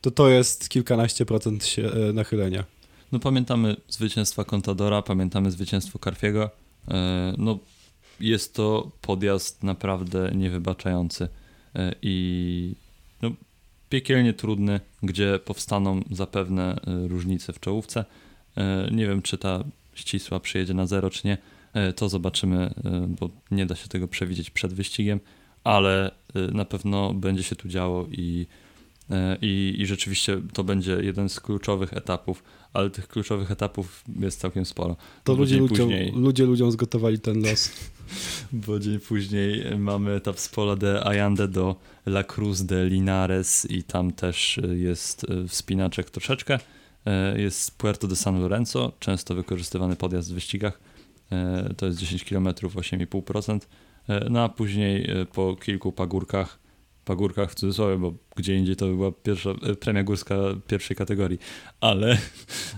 to to jest kilkanaście procent nachylenia. No pamiętamy zwycięstwa Contadora, pamiętamy zwycięstwo Carfiego. E, no jest to podjazd naprawdę niewybaczający e, i no, piekielnie trudny, gdzie powstaną zapewne e, różnice w czołówce. Nie wiem, czy ta ścisła przyjedzie na zero, czy nie. To zobaczymy, bo nie da się tego przewidzieć przed wyścigiem, ale na pewno będzie się tu działo i I, I rzeczywiście to będzie jeden z kluczowych etapów, ale tych kluczowych etapów jest całkiem sporo. To ludzie ludziom, później, ludzie ludziom zgotowali ten los. Bo dzień później mamy etap z Pola de Allende do La Cruz de Linares i tam też jest e, wspinaczek troszeczkę. E, jest Puerto de San Lorenzo, często wykorzystywany podjazd w wyścigach. To jest 10 km, 8,5%. No a później po kilku pagórkach pagórkach w cudzysłowie, bo gdzie indziej to była pierwsza e, premia górska pierwszej kategorii, ale...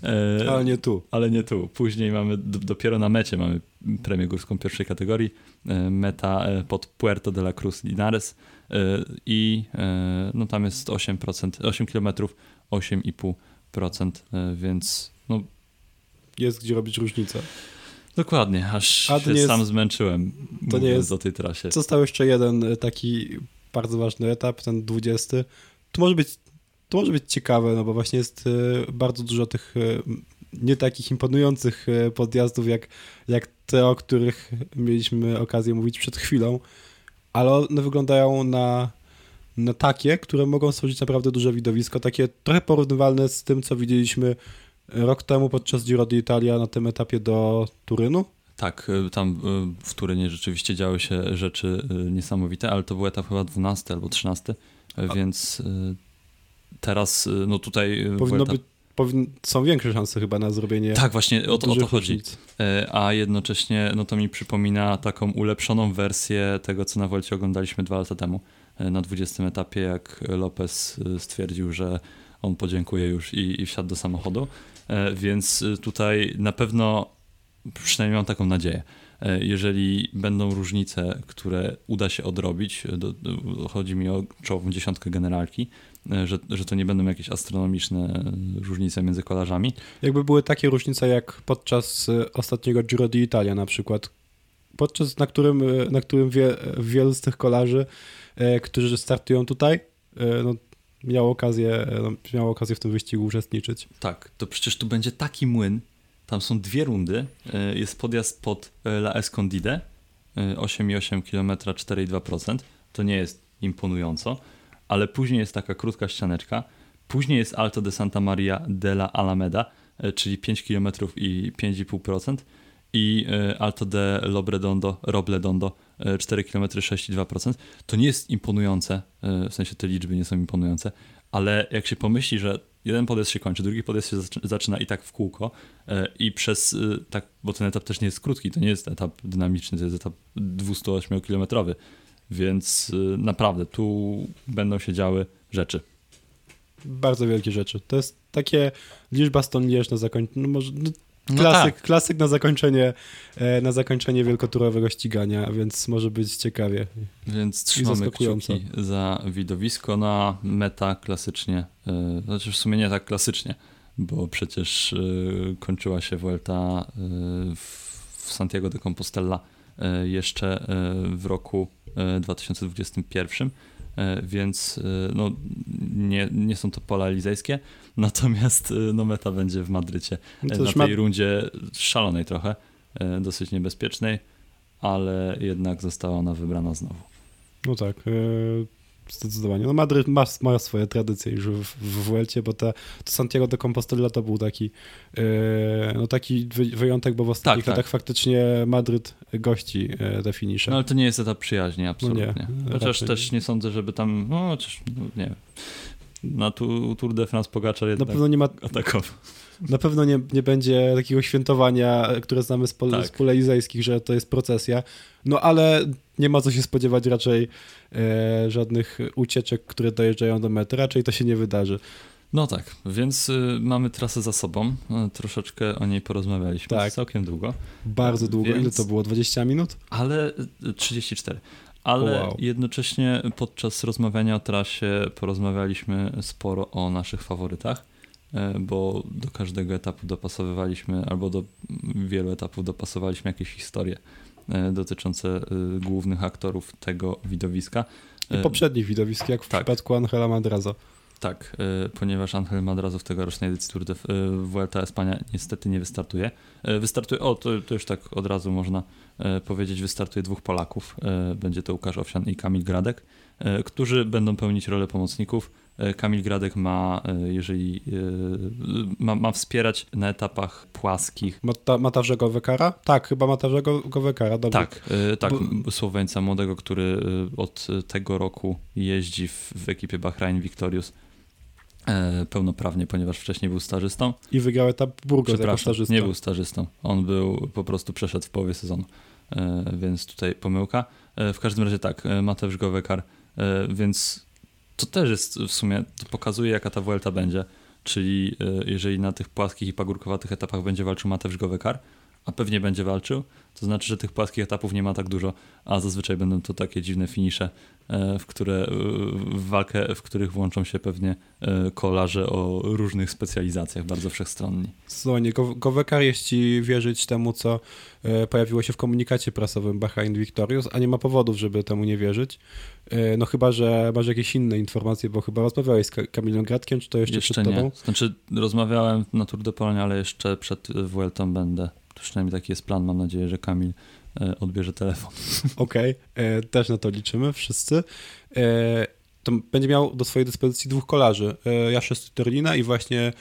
E, ale nie tu. Ale nie tu. Później mamy, dopiero na mecie mamy premię górską pierwszej kategorii, e, meta e, pod Puerto de la Cruz Linares e, i e, no tam jest 8%, 8 km, 8,5%, więc no... Jest gdzie robić różnicę. Dokładnie, aż A się jest, sam zmęczyłem to nie jest, o tej trasie. Został jeszcze jeden taki bardzo ważny etap, ten 20. To może być, to może być ciekawe, no bo właśnie jest e, bardzo dużo tych e, nie takich imponujących e, podjazdów jak, jak te, o których mieliśmy okazję mówić przed chwilą, ale one wyglądają na, na takie, które mogą stworzyć naprawdę duże widowisko, takie trochę porównywalne z tym, co widzieliśmy rok temu podczas Giro d'Italia na tym etapie do Turynu. Tak, y, tam y, w Turynie rzeczywiście działy się rzeczy y, niesamowite, ale to był etap chyba 12 albo 13, A. więc teraz no tutaj... Powinno być powin... są większe szanse chyba na zrobienie. Tak, właśnie o to, o to chodzi. A jednocześnie no to mi przypomina taką ulepszoną wersję tego, co na Wolcie oglądaliśmy dwa lata temu na 20 etapie, jak Lopez stwierdził, że on podziękuje już i, i wsiadł do samochodu. Więc tutaj na pewno przynajmniej mam taką nadzieję. E, jeżeli będą różnice, które uda się odrobić, do, do, chodzi mi o czołową dziesiątkę generalki, e, że, że to nie będą jakieś astronomiczne różnice między kolarzami. Jakby były takie różnice jak podczas e, ostatniego Giro d'Italia na przykład, podczas na którym, na którym wie, wielu z tych kolarzy, którzy startują tutaj, no, miało okazję, no, miało okazję w tym wyścigu uczestniczyć. Tak, to przecież tu będzie taki młyn, tam są dwie rundy. E, jest podjazd pod e, La Escondide, 8,8 km, 4,2%. To nie jest imponująco, ale później jest taka krótka ścianeczka. Później jest Alto de Santa Maria de la Alameda, e, czyli 5 km i 5,5%. I Alto de Lobredondo, Robledondo, 4 km 6,2%. To nie jest imponujące, w sensie te liczby nie są imponujące, ale jak się pomyśli, że jeden podjazd się kończy, drugi podjazd się zaczyna i tak w kółko e, i przez, e, tak, bo ten etap też nie jest krótki, to nie jest etap dynamiczny, to jest etap 208-kilometrowy, więc e, naprawdę tu będą się działy rzeczy. Bardzo wielkie rzeczy. To jest takie liczba Stonelearz na zakończenie, no może no no klasyk, tak. klasyk na zakończenie, e, na zakończenie wielkoturowego ścigania, więc może być ciekawie. Więc trzymamy kciuki za widowisko na meta klasycznie, e, znaczy w sumie nie tak klasycznie, bo przecież e, kończyła się Vuelta w Santiago de Compostela jeszcze w roku 2021 E, więc e, no, nie, nie są to pola elizejskie, natomiast e, no, meta będzie w Madrycie no na tej ma... rundzie szalonej trochę, dosyć niebezpiecznej, ale jednak została ona wybrana znowu. No tak, Zdecydowanie. No Madryt ma, ma swoje tradycje już w, w Vuelcie, bo ta, to Santiago de Compostela to był taki e, no taki wyjątek, bo w ostatnich tak, latach tak. faktycznie Madryt gości e, te finisze. No ale to nie jest etap przyjaźni, absolutnie. No nie, Chociaż też nie sądzę, żeby tam, no chociaż, no, nie wiem. Na tu, Tour de France Pogaczar jednak Na pewno nie ma, atakował. Na pewno nie, nie będzie takiego świętowania, które znamy z, pol, tak. z że to jest procesja. No ale nie ma co się spodziewać raczej e, żadnych ucieczek, które dojeżdżają do mety. Raczej to się nie wydarzy. No tak, więc y, mamy trasę za sobą. Y, troszeczkę o niej porozmawialiśmy. Tak. Całkiem długo. Bardzo długo. Więc... Ile to było? 20 minut? Ale 34. Y, ale wow. jednocześnie podczas rozmawiania o trasie porozmawialiśmy sporo o naszych faworytach. e, bo do każdego etapu dopasowywaliśmy, albo do wielu etapów dopasowaliśmy jakieś historie e, dotyczące e, głównych aktorów tego widowiska. I poprzednich widowisk, jak w tak. przypadku Angela Madrazo. Tak, ponieważ Angel Madrazo w tegorocznej edycji Tour de Vuelta Espania niestety nie wystartuje. Wystartuje, o to, to już tak od razu można powiedzieć, wystartuje dwóch Polaków. Będzie to Łukasz Owsian i Kamil Gradek, którzy będą pełnić rolę pomocników. E, Kamil Gradek ma, e, jeżeli e, ma, ma wspierać na etapach płaskich. Mata, Matarzego Wekara? Tak, chyba Matarzego Wekara, dobrze. Tak, tak, Bo... Słoweńca młodego, który od tego roku jeździ w, w ekipie Bahrain Victorious pełnoprawnie, ponieważ wcześniej był stażystą. I wygrał etap Burgos jako stażysta. nie był stażystą. On był, po prostu przeszedł w połowie sezonu, więc tutaj pomyłka. W każdym razie tak, Mateusz Gowekar, więc to też jest w sumie, to pokazuje jaka ta Vuelta będzie, czyli e, jeżeli na tych płaskich i pagórkowatych etapach będzie walczył Mateusz Gowekar, a pewnie będzie walczył, to znaczy, że tych płaskich etapów nie ma tak dużo, a zazwyczaj będą to takie dziwne finisze, e, w, które, e, w walkę, w których włączą się pewnie kolarze o różnych specjalizacjach, bardzo wszechstronni. Słuchaj, Gowekar, jeśli wierzyć temu, co pojawiło się w komunikacie prasowym Bahrain Victorious, a nie ma powodów, żeby temu nie wierzyć, E, no chyba, że masz jakieś inne informacje, bo chyba rozmawiałeś z Kamilem Gradkiem, czy to jeszcze, jeszcze przed nie. tobą? Znaczy rozmawiałem na Tour de Pologne, ale jeszcze przed Vueltą będę. Przynajmniej taki jest plan, mam nadzieję, że Kamil e, odbierze telefon. Okej, okay. E, też na to liczymy wszyscy. To będzie miał do swojej dyspozycji dwóch kolarzy, Jaszę Stuterlina i właśnie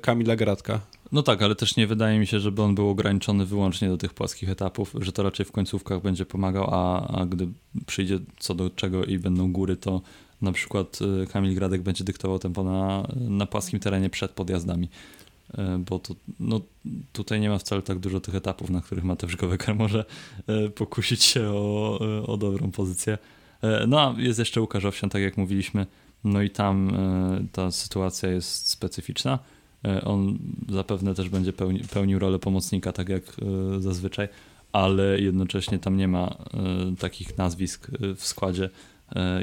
Kamila Gradka. No tak, ale też nie wydaje mi się, żeby on był ograniczony wyłącznie do tych płaskich etapów, że to raczej w końcówkach będzie pomagał, a, a gdy przyjdzie co do czego i będą góry, to na przykład Kamil Gradek będzie dyktował tempo na, na płaskim terenie przed podjazdami. Y, bo to, no, tutaj nie ma wcale tak dużo tych etapów, na których Mateusz Gowekar może y, pokusić się o, o dobrą pozycję. No a jest jeszcze Łukasz Owsian, tak jak mówiliśmy, no i tam ta sytuacja jest specyficzna. E, on zapewne też będzie pełni, pełnił rolę pomocnika, tak jak e, zazwyczaj, ale jednocześnie tam nie ma e, takich nazwisk w składzie.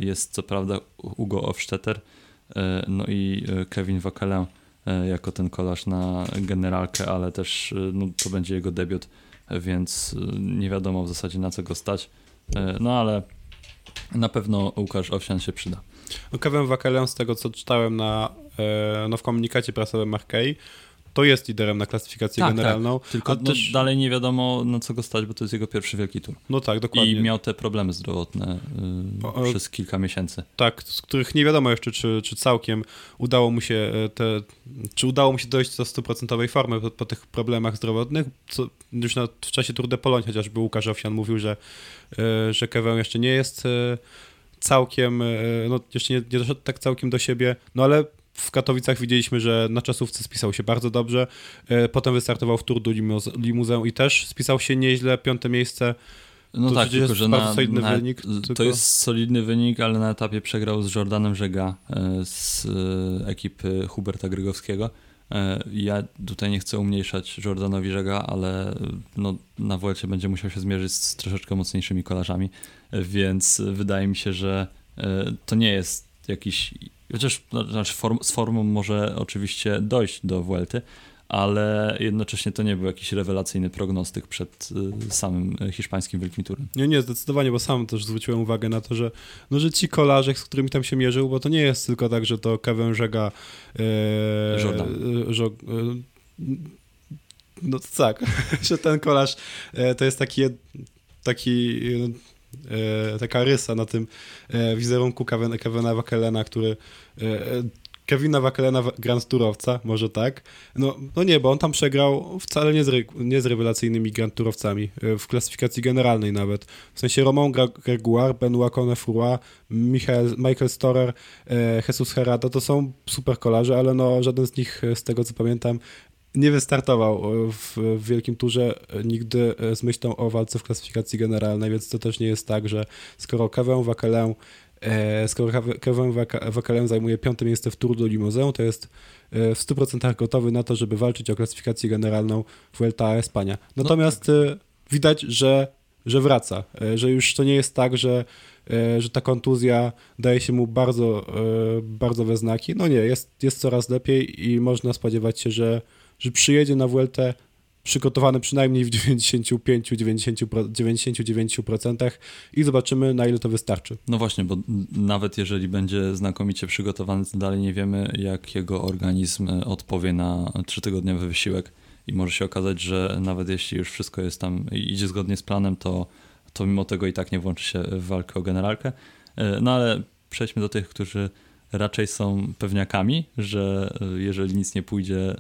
Jest co prawda Ugo Ofstetter, no i Kevin Wakelin jako ten kolarz na generalkę, ale też no, to będzie jego debiut, więc nie wiadomo w zasadzie na co go stać. No ale na pewno Łukasz Owsian się przyda. Kevin Wakelin z tego co czytałem na E, no w komunikacie prasowym Markei, to jest liderem na klasyfikację tak, generalną. Tak. Tylko też... dalej nie wiadomo na co go stać, bo to jest jego pierwszy wielki tur. No tak, dokładnie. I miał te problemy zdrowotne yy, przez kilka miesięcy. Tak, z których nie wiadomo jeszcze, czy, czy całkiem udało mu się e, te, czy udało mu się dojść do stuprocentowej formy po, po, tych problemach zdrowotnych. Co, już na, w czasie Tour de Pologne chociażby Łukasz Owsian mówił, że, yy, że Kevin jeszcze nie jest yy, całkiem, no jeszcze nie, nie doszedł tak całkiem do siebie, no ale w Katowicach widzieliśmy, że na czasówce spisał się bardzo dobrze. E, potem wystartował w Tour du i też spisał się nieźle, piąte miejsce. No to tak, tylko że na, solidny na, wynik. To tylko... jest solidny wynik, ale na etapie przegrał z Jordanem Żega e, z e, ekipy Huberta Grygowskiego. Ja tutaj nie chcę umniejszać Jordanowi Żega, ale no, na Vuelcie będzie musiał się zmierzyć z troszeczkę mocniejszymi kolarzami, więc wydaje mi się, że to nie jest jakiś Chociaż no, znaczy form, z formą może oczywiście dojść do Vuelty, ale jednocześnie to nie był jakiś rewelacyjny prognostyk przed y, samym hiszpańskim Wielkim Turem. Nie, nie, zdecydowanie, bo sam też zwróciłem uwagę na to, że, no, że ci kolarze, z którymi tam się mierzył, bo to nie jest tylko tak, że to Kevin Żega e, Jordan. E, e, no tak, że ten kolarz to jest taki taki taka rysa na tym e, wizerunku Kevin, Kevina Wakelena, który e, Kevina Wakelena Grand Tourowca, może tak. No, no nie, bo on tam przegrał wcale nie z, nie z rewelacyjnymi Grand Tourowcami, e, w klasyfikacji generalnej nawet. W sensie Romain Gregoire, Benoit Connefroy, Michael, Michael Storer, e, Jesus Herada to są super kolarze, ale no żaden z nich, e, z tego co pamiętam, nie wystartował w, w wielkim turze nigdy z myślą o walce w klasyfikacji generalnej, więc to też nie jest tak, że skoro Kevin Wakelin e, skoro Kevin zajmuje piąte miejsce w Tour de Limousin, to jest e, w 100% gotowy na to, żeby walczyć o klasyfikację generalną w Vuelta Espania. Natomiast no tak. widać, że, że wraca, że już to nie jest tak, że e, że ta kontuzja daje się mu bardzo, e, bardzo we znaki. No nie, jest, jest coraz lepiej i można spodziewać się, że, że przyjedzie na WLT przygotowany przynajmniej w 95-99% i zobaczymy, na ile to wystarczy. No właśnie, bo nawet jeżeli będzie znakomicie przygotowany, to dalej nie wiemy, jak jego organizm odpowie na trzytygodniowy wysiłek i może się okazać, że nawet jeśli już wszystko jest tam idzie zgodnie z planem, to, to mimo tego i tak nie włączy się w walkę o generalkę. E, no ale przejdźmy do tych, którzy raczej są pewniakami, że e, jeżeli nic nie pójdzie,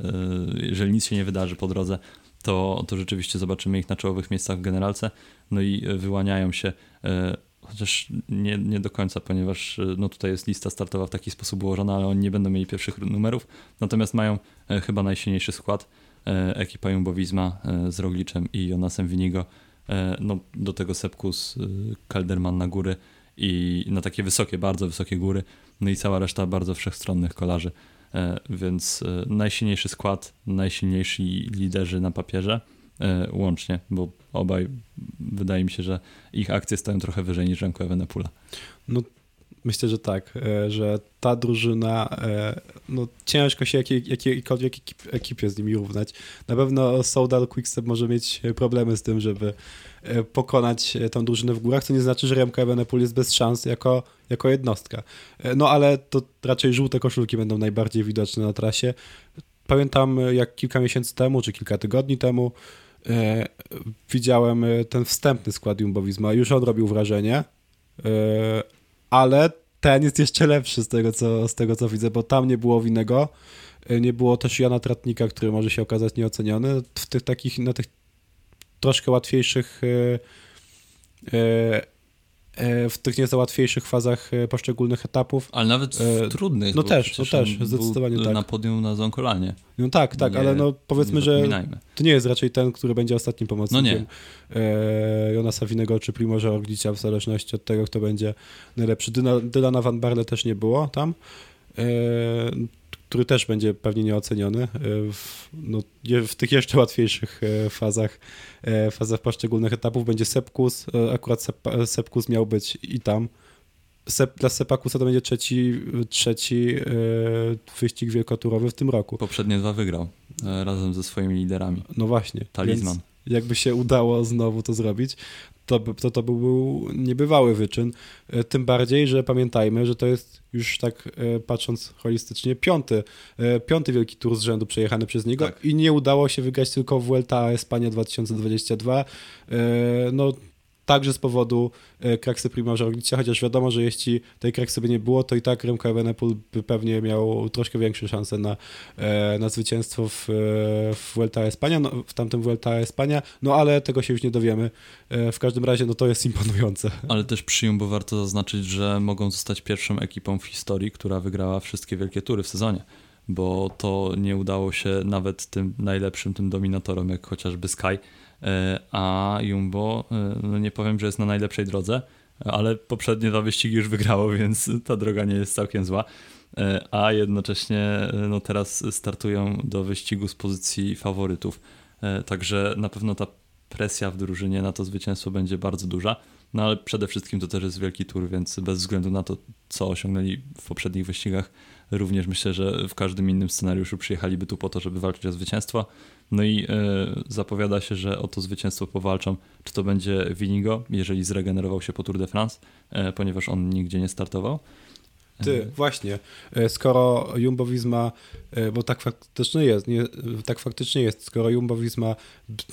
jeżeli nic się nie wydarzy po drodze, to, to rzeczywiście zobaczymy ich na czołowych miejscach w generalce. No i e, wyłaniają się, e, chociaż nie, nie do końca, ponieważ e, no tutaj jest lista startowa w taki sposób ułożona, ale oni nie będą mieli pierwszych numerów. Natomiast mają chyba najsilniejszy skład. Ekipa Jumbo Visma z Rogliczem i Jonasem Winigo. No, do tego Sepkus, Kalderman na góry i na takie wysokie, bardzo wysokie góry. No i cała reszta bardzo wszechstronnych kolarzy. E, więc e, najsilniejszy skład, najsilniejsi liderzy na papierze e, łącznie, bo obaj wydaje mi się, że ich akcje stoją trochę wyżej niż Remco Evenepoela. No myślę, że tak, że ta drużyna, no ciężko się jakiej, jakiejkolwiek ekipie z nimi równać. Na pewno Soudal Quickstep może mieć problemy z tym, żeby E, pokonać e, tą drużynę w górach, co nie znaczy, że Remco Evenepoel jest bez szans jako, jako jednostka. E, no ale to raczej żółte koszulki będą najbardziej widoczne na trasie. Pamiętam jak kilka miesięcy temu, czy kilka tygodni temu e, widziałem ten wstępny skład Jumbo Visma. Już on robił wrażenie, e, ale ten jest jeszcze lepszy z tego, co, z tego, co widzę, bo tam nie było winnego. Nie było też Jana Tratnika, który może się okazać nieoceniony. W tych takich, na tych troszkę łatwiejszych e, e, w tych nieco łatwiejszych fazach poszczególnych etapów. Ale nawet w trudnych. No też, no też, zdecydowanie tak. Na podium na Zonkolanie. No tak, tak, nie, ale no powiedzmy, że to nie jest raczej ten, który będzie ostatnim pomocnikiem no nie. Jonasa Winego czy Primorza Orglicia, w zależności od tego, kto będzie najlepszy. Dylana Van Barle też nie było tam który też będzie pewnie nieoceniony e, w, no, w tych jeszcze łatwiejszych e, fazach, e, fazach poszczególnych etapów. Będzie Sepkus, akurat Sep, Sepkus miał być i tam. Sep, dla Sepakusa to będzie trzeci, trzeci wyścig wielkoturowy w tym roku. Poprzednie dwa wygrał razem ze swoimi liderami. No właśnie. Talizman. jakby się udało znowu to zrobić, to, to, to był niebywały wyczyn. E, tym bardziej, że pamiętajmy, że to jest już tak e, patrząc holistycznie piąty, e, piąty wielki tur z rzędu przejechany przez niego tak. i nie udało się wygrać tylko w Vuelta Espania 2022. No także z powodu e, kraksy Primoża Roglicia, chociaż wiadomo, że jeśli tej kraksy by nie było, to i tak Remco Evenepoel by pewnie miał troszkę większe szanse na, e, na zwycięstwo w, e, w Vuelta Espania, no, w tamtym Vuelta Espania, no ale tego się już nie dowiemy. W każdym razie, no to jest imponujące. Ale też przy bo warto zaznaczyć, że mogą zostać pierwszą ekipą w historii, która wygrała wszystkie wielkie tury w sezonie bo to nie udało się nawet tym najlepszym, tym dominatorom, jak chociażby Sky, E, a Jumbo, e, no nie powiem, że jest na najlepszej drodze, ale poprzednie dwa wyścigi już wygrało, więc ta droga nie jest całkiem zła. E, a jednocześnie no teraz startują do wyścigu z pozycji faworytów. Także na pewno ta presja w drużynie na to zwycięstwo będzie bardzo duża. No ale przede wszystkim to też jest wielki tur, więc bez względu na to, co osiągnęli w poprzednich wyścigach, również myślę, że w każdym innym scenariuszu przyjechaliby tu po to, żeby walczyć o zwycięstwo. No i e, zapowiada się, że o to zwycięstwo powalczą, czy to będzie Winigo, jeżeli zregenerował się po Tour de France, e, ponieważ on nigdzie nie startował. Ty, e, właśnie, skoro Jumbo Visma, bo tak faktycznie jest, nie, tak faktycznie jest, skoro Jumbo Visma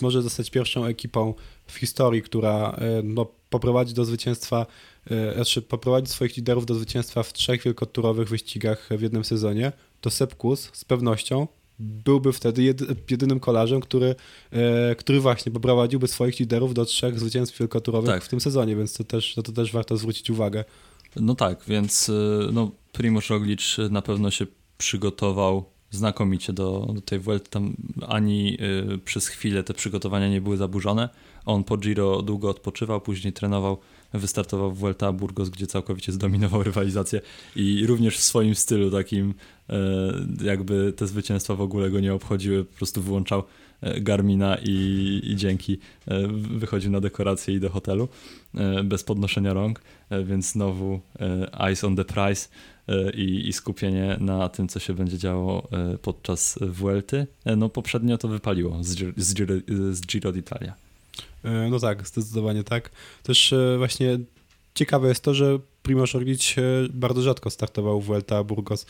może zostać pierwszą ekipą w historii, która no, poprowadzi do zwycięstwa, znaczy poprowadzi swoich liderów do zwycięstwa w trzech wielkoturowych wyścigach w jednym sezonie, to Sepkus z pewnością byłby wtedy jedynym kolarzem, który, e, który właśnie poprowadziłby swoich liderów do trzech zwycięstw wielkoturowych tak. w tym sezonie, więc to też, no to też warto zwrócić uwagę. No tak, więc e, no, Primoz Roglic na pewno się przygotował znakomicie do, do tej Vuelty. Tam ani y, przez chwilę te przygotowania nie były zaburzone. On po Giro długo odpoczywał, później trenował wystartował w Vuelta Burgos, gdzie całkowicie zdominował rywalizację i również w swoim stylu takim e, jakby te zwycięstwa w ogóle go nie obchodziły, po prostu wyłączał Garmina i, i dzięki e, wychodził na dekorację i do hotelu bez podnoszenia rąk, więc znowu ice on the price i, i skupienie na tym, co się będzie działo podczas Vuelty. No poprzednio to wypaliło z, Giro, z Giro d'Italia. No tak, zdecydowanie tak. Też właśnie ciekawe jest to, że Primoz Roglic bardzo rzadko startował w Vuelta Burgos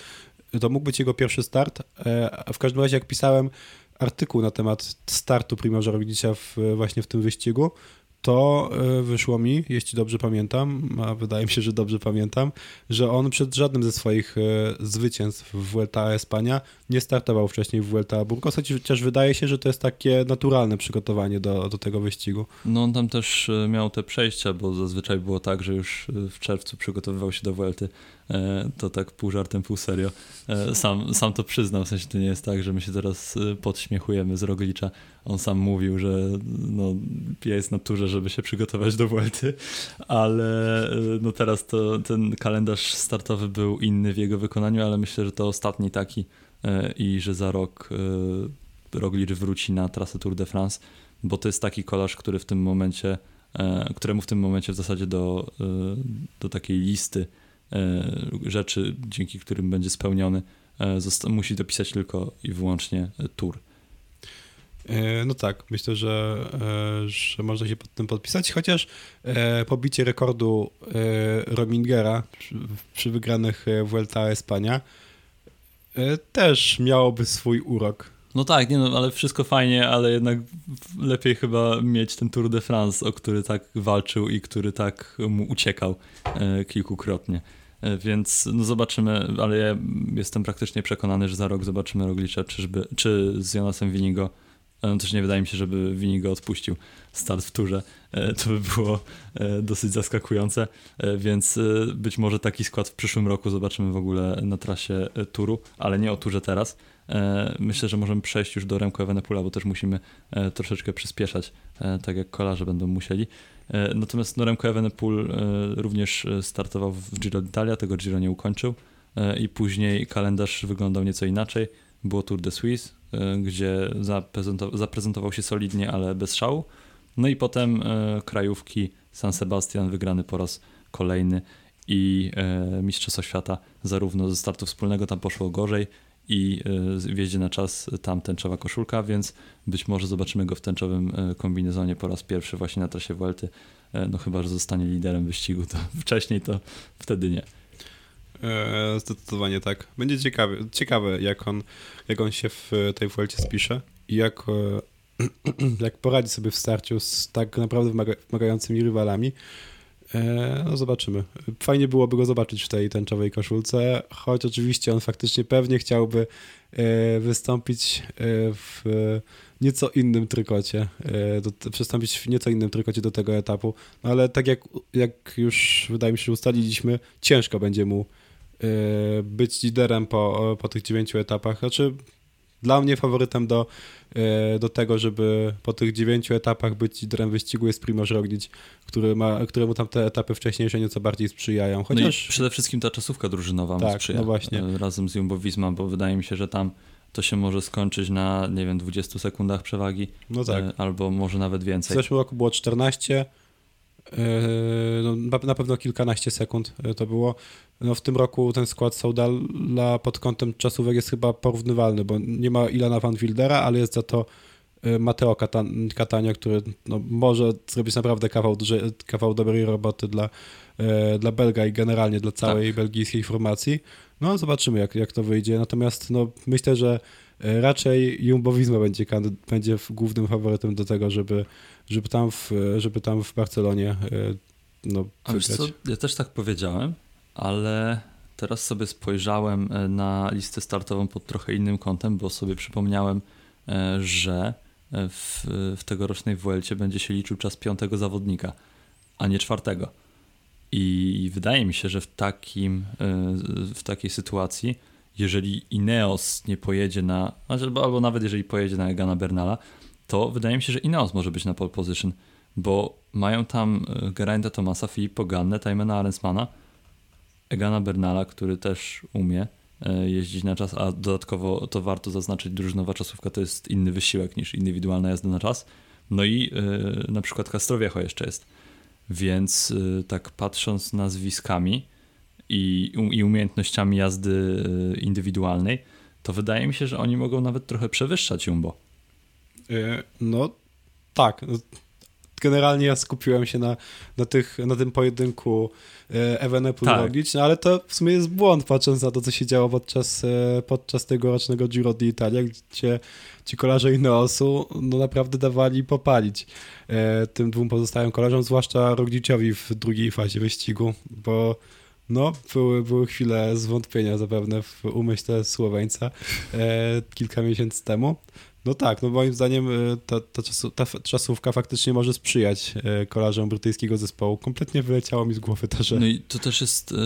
to mógł być jego pierwszy start. E, w każdym razie, jak pisałem artykuł na temat startu Primoza Roglicia w, właśnie w tym wyścigu, to e, wyszło mi, jeśli dobrze pamiętam, a wydaje mi się, że dobrze pamiętam, że on przed żadnym ze swoich e, zwycięstw w Vuelta Espania nie startował wcześniej w Vuelta Burgos, chociaż wydaje się, że to jest takie naturalne przygotowanie do, do tego wyścigu. No on tam też e, miał te przejścia, bo zazwyczaj było tak, że już w czerwcu przygotowywał się do Vuelty to tak pół żartem, pół serio. E, sam, sam to przyznał, w sensie to nie jest tak, że my się teraz e, podśmiechujemy z Roglicza. On sam mówił, że no, jest na turze, żeby się przygotować do Vuelty, ale no teraz to ten kalendarz startowy był inny w jego wykonaniu, ale myślę, że to ostatni taki i że za rok Roglicz wróci na trasę Tour de France, bo to jest taki kolarz, który w tym momencie, któremu w tym momencie w zasadzie do, do takiej listy E, rzeczy, dzięki którym będzie spełniony, e, musi dopisać tylko i wyłącznie tour. E, no tak, myślę, że, że można się pod tym podpisać, chociaż pobicie rekordu Romingera przy, wygranych Vuelta Espania też miałoby swój urok. No tak, nie no, ale wszystko fajnie, ale jednak lepiej chyba mieć ten Tour de France, o który tak walczył i który tak mu uciekał e, kilkukrotnie. E, więc no zobaczymy, ale ja jestem praktycznie przekonany, że za rok zobaczymy Roglicza, czyżby, czy z Jonasem Winigo. E, no też nie wydaje mi się, żeby Winigo odpuścił start w turze. To by było dosyć zaskakujące, więc być może taki skład w przyszłym roku zobaczymy w ogóle na trasie turu, ale nie o turze teraz. Myślę, że możemy przejść już do Remco Evenepoela, bo też musimy troszeczkę przyspieszać, tak jak kolarze będą musieli. E, natomiast Noremko Evenepoel e, również e, startował w Giro d'Italia, tego Giro nie ukończył i później kalendarz wyglądał nieco inaczej. Było Tour de Suisse, gdzie zaprezentował się solidnie, ale bez szału. No i potem krajówki San Sebastian wygrany po raz kolejny i Mistrzostwa Świata zarówno ze startu wspólnego tam poszło gorzej, i e, wjeździe na czas tam tęczowa koszulka, więc być może zobaczymy go w tęczowym e, kombinezonie po raz pierwszy właśnie na trasie Vuelty, e, no chyba, że zostanie liderem wyścigu, to wcześniej to wtedy nie. Zdecydowanie tak. Będzie ciekawe, ciekawe jak, on, jak on się w tej Vuelcie spisze i jak, jak poradzi sobie w starciu z tak naprawdę wymagającymi rywalami. E, no zobaczymy. Fajnie byłoby go zobaczyć w tej tęczowej koszulce, choć oczywiście on faktycznie pewnie chciałby e, wystąpić e, w nieco innym trykocie, do, przystąpić w nieco innym trykocie do tego etapu, no ale tak jak, jak już wydaje mi się, ustaliliśmy, ciężko będzie mu być liderem po, po tych dziewięciu etapach. Znaczy, dla mnie faworytem do, e, do tego, żeby po tych dziewięciu etapach być liderem wyścigu jest Primoz Roglic, który ma, któremu tam te etapy wcześniejsze nieco bardziej sprzyjają. Chociaż... No i przede wszystkim ta czasówka drużynowa tak, mu sprzyja no właśnie. E, razem z Jumbo Visma, bo wydaje mi się, że tam to się może skończyć na, nie wiem, 20 sekundach przewagi. No tak. E, albo może nawet więcej. W zeszłym roku było 14, no, na pewno kilkanaście sekund to było. No, w tym roku ten skład Soudala pod kątem czasówek jest chyba porównywalny, bo nie ma Ilana van Wildera, ale jest za to e, Mateo Catania, który no, może zrobić naprawdę kawał, duży, kawał dobrej roboty dla, dla Belga i generalnie dla całej tak. belgijskiej formacji. No zobaczymy, jak, jak to wyjdzie. Natomiast no, myślę, że raczej Jumbo Visma będzie, będzie głównym faworytem do tego, żeby, żeby, tam, w, żeby tam w Barcelonie no, wygrać. Co, ja też tak powiedziałem, ale teraz sobie spojrzałem e, na listę startową pod trochę innym kątem, bo sobie przypomniałem, e, że e, w, w tegorocznej Vuelcie będzie się liczył czas piątego zawodnika, a nie czwartego. I wydaje mi się, że w, takim, w takiej sytuacji, jeżeli Ineos nie pojedzie na, znaczy, albo nawet jeżeli pojedzie na Egana Bernala, to wydaje mi się, że Ineos może być na pole position, bo mają tam e, Geraint'a Thomasa, Filippo Gannę, Tymona Arensmana, Egana Bernala, który też umie e, jeździć na czas, a dodatkowo to warto zaznaczyć, drużynowa czasówka to jest inny wysiłek niż indywidualna jazda na czas. No i e, na przykład Castrowiecho jeszcze jest. Więc tak patrząc nazwiskami i, i umiejętnościami jazdy indywidualnej, to wydaje mi się, że oni mogą nawet trochę przewyższać Jumbo. No tak, generalnie ja skupiłem się na, na, tych, na tym pojedynku e, Evenepoel tak. Roglic, no ale to w sumie jest błąd, patrząc na to, co się działo podczas, e, podczas tegorocznego Giro d'Italia, gdzie ci kolarze Ineosu no naprawdę dawali popalić tym dwóm pozostałym kolarzom, zwłaszcza Rogliciowi w drugiej fazie wyścigu, bo no, były, były chwile zwątpienia zapewne w umyśle Słoweńca e, kilka miesięcy temu. No tak, no moim zdaniem e, ta, ta, czasu, ta czasówka faktycznie może sprzyjać e, kolarzom brytyjskiego zespołu. Kompletnie wyleciało mi z głowy to, że... No i to też jest e,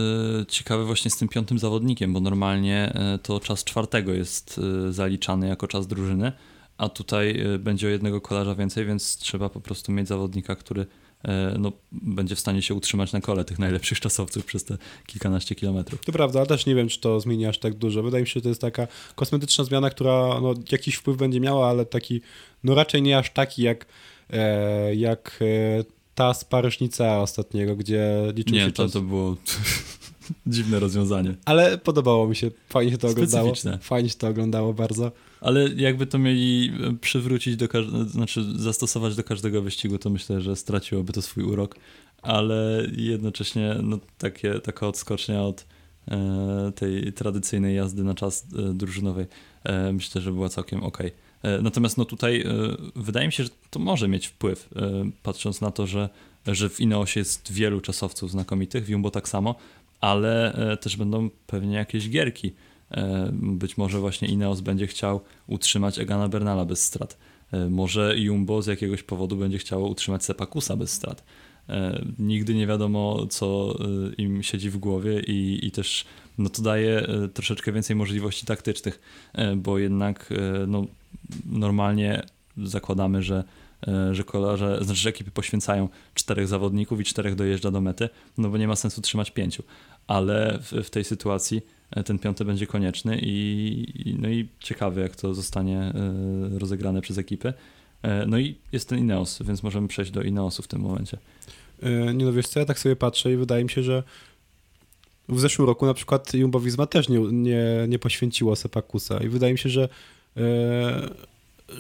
ciekawe właśnie z tym piątym zawodnikiem, bo normalnie e, to czas czwartego jest e, zaliczany jako czas drużyny, a tutaj e, będzie o jednego kolarza więcej, więc trzeba po prostu mieć zawodnika, który no, będzie w stanie się utrzymać na kole tych najlepszych czasowców przez te kilkanaście kilometrów. To prawda, ale też nie wiem, czy to zmieni aż tak dużo. Wydaje mi się, że to jest taka kosmetyczna zmiana, która no, jakiś wpływ będzie miała, ale taki, no raczej nie aż taki jak, e, jak e, ta z Paryżnica ostatniego, gdzie liczył nie, się czas. to było dziwne rozwiązanie. Ale podobało mi się, fajnie się to oglądało. Fajnie się to oglądało bardzo. Ale jakby to mieli e, przywrócić do każdego, znaczy zastosować do każdego wyścigu, to myślę, że straciłoby to swój urok, ale jednocześnie no, takie, taka odskocznia od e, tej tradycyjnej jazdy na czas e, drużynowej e, myślę, że była całkiem ok. E, natomiast no tutaj e, wydaje mi się, że to może mieć wpływ, patrząc na to, że, że w Ineosie jest wielu czasowców znakomitych, w Jumbo tak samo, ale też będą pewnie jakieś gierki być może właśnie Ineos będzie chciał utrzymać Egana Bernala bez strat. E, może Jumbo z jakiegoś powodu będzie chciało utrzymać Sepakusa bez strat. E, nigdy nie wiadomo, co im siedzi w głowie i, i też no to daje troszeczkę więcej możliwości taktycznych, bo jednak no, normalnie zakładamy, że że kolarze, znaczy, że ekipy poświęcają czterech zawodników i czterech dojeżdża do mety, no bo nie ma sensu trzymać pięciu. Ale w, w tej sytuacji E, ten piąty będzie konieczny i, no i ciekawe, jak to zostanie e, rozegrane przez ekipy. E, no i jest ten Ineos, więc możemy przejść do Ineosu w tym momencie. Nie no wiesz co, ja tak sobie patrzę i wydaje mi się, że w zeszłym roku na przykład Jumbo Visma też nie, nie, nie poświęciło Sepakusa i wydaje mi się, że,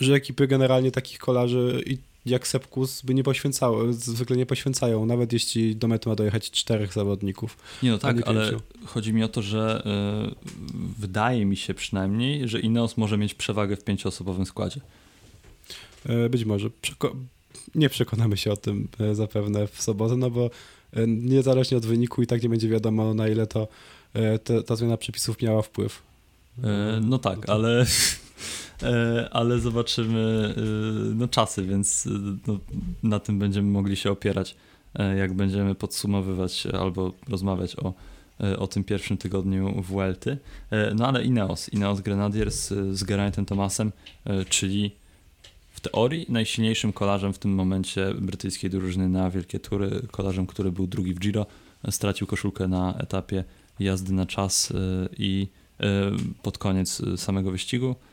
że ekipy generalnie takich kolarzy i jak Sepkus by nie poświęcały, zwykle nie poświęcają, nawet jeśli do mety ma dojechać czterech zawodników. Nie no tak, nie ale chodzi mi o to, że y, wydaje mi się przynajmniej, że Ineos może mieć przewagę w pięcioosobowym składzie. Y, być może. Przeko nie przekonamy się o tym y, zapewne w sobotę, no bo niezależnie od wyniku i tak nie będzie wiadomo na ile to te, ta zmiana przepisów miała wpływ. no tak, no ale E, ale zobaczymy e, no, czasy, więc e, no, na tym będziemy mogli się opierać, jak będziemy podsumowywać albo rozmawiać o, o tym pierwszym tygodniu w Welty. No ale Ineos, Ineos Grenadiers z Geraint'em Thomasem, czyli w teorii najsilniejszym kolarzem w tym momencie brytyjskiej drużyny na wielkie tury, kolarzem, który był drugi w Giro, stracił koszulkę na etapie jazdy na czas i pod koniec samego wyścigu. E,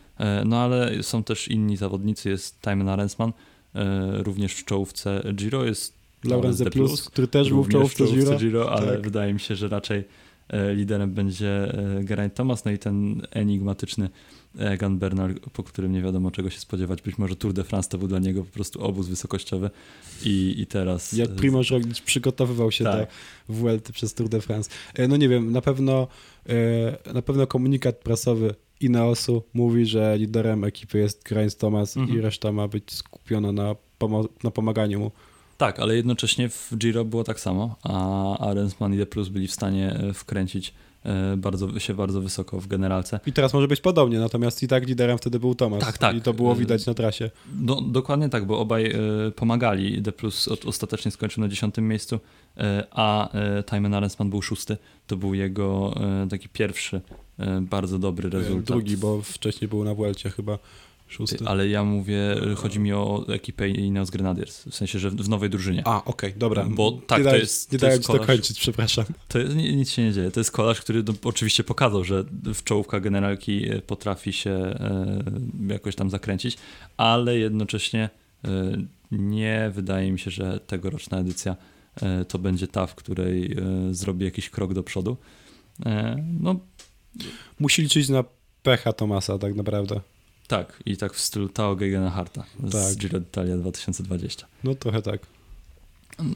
no ale są też inni zawodnicy, jest Timon Arensman, e, również w czołówce Giro, jest Laurens de Plus, Plus, który też był w czołówce, Giro, Giro ale tak. wydaje mi się, że raczej e, liderem będzie Geraint Thomas, no i ten enigmatyczny Egan Bernal, po którym nie wiadomo czego się spodziewać. Być może Tour de France to był dla niego po prostu obóz wysokościowy i, i teraz... Jak Primoz Roglic przygotowywał się tak. do Vuelty przez Tour de France. No nie wiem, na pewno na pewno komunikat prasowy Ineosu mówi, że liderem ekipy jest Grimes Thomas mhm. i reszta ma być skupiona na, pomo na pomaganiu mu. Tak, ale jednocześnie w Giro było tak samo, a Arensman i De Plus byli w stanie e, wkręcić e, bardzo, się bardzo wysoko w generalce. I teraz może być podobnie, natomiast i tak liderem wtedy był Thomas. Tak, tak. I to było widać na trasie. No, dokładnie tak, bo obaj e, pomagali. De Plus ostatecznie skończył na dziesiątym miejscu, a Timon Arensman był szósty. To był jego taki pierwszy E, bardzo dobry rezultat. Drugi, bo wcześniej był na Vuelcie chyba Szósty. Ale ja mówię, chodzi mi o ekipę Ineos Grenadiers, w sensie, że w nowej drużynie. A, okej, dobra. Bo tak, nie to jest- Nie to dałem ci dokończyć, przepraszam. To jest, ni- nic się nie dzieje. To jest kolarz, który no, oczywiście pokazał, że w czołówka generalki e, potrafi się e, jakoś tam zakręcić, ale jednocześnie e, nie wydaje mi się, że tegoroczna edycja e, to będzie ta, w której e, zrobi jakiś krok do przodu. E, no Musi liczyć na pecha Tomasa tak naprawdę. tak, i tak w stylu Tao Geoghegan Harta z Tak. Giro d'Italia 2020. No trochę tak.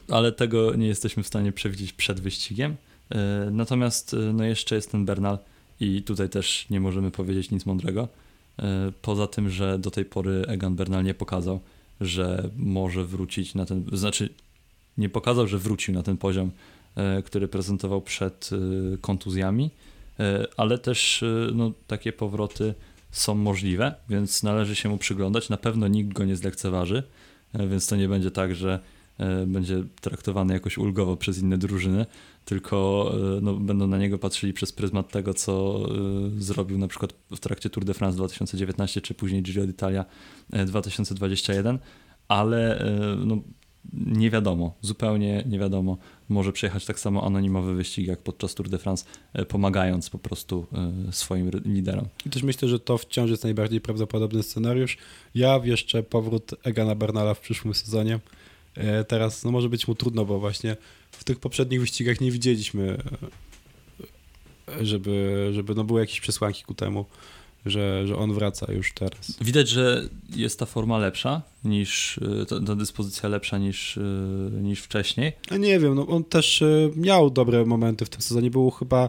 ale tego nie jesteśmy w stanie przewidzieć przed wyścigiem. E, Natomiast e, no jeszcze jest ten Bernal i tutaj też nie możemy powiedzieć nic mądrego. E, Poza tym, że do tej pory Egan Bernal nie pokazał, że może wrócić na ten, znaczy nie pokazał, że wrócił na ten poziom, który prezentował przed kontuzjami, ale też e, no, takie powroty są możliwe, więc należy się mu przyglądać. Na pewno nikt go nie zlekceważy, e, więc to nie będzie tak, że e, będzie traktowany jakoś ulgowo przez inne drużyny, tylko e, no, będą na niego patrzyli przez pryzmat tego, co e, zrobił na przykład w trakcie Tour de France 2019, czy później Giro d'Italia e, 2021, ale e, no, nie wiadomo, zupełnie nie wiadomo. Może przejechać tak samo anonimowy wyścig jak podczas Tour de France, e, pomagając po prostu e, swoim liderom. I też myślę, że to wciąż jest najbardziej prawdopodobny scenariusz. Ja jeszcze powrót Egana Bernala w przyszłym sezonie. E, Teraz no może być mu trudno, bo właśnie w tych poprzednich wyścigach nie widzieliśmy, żeby, żeby no były jakieś przesłanki ku temu, że, że on wraca już teraz. Widać, że jest ta forma lepsza niż, e, ta, ta dyspozycja lepsza niż, e, niż wcześniej. No nie wiem, no on też e, miał dobre momenty w tym sezonie. Był chyba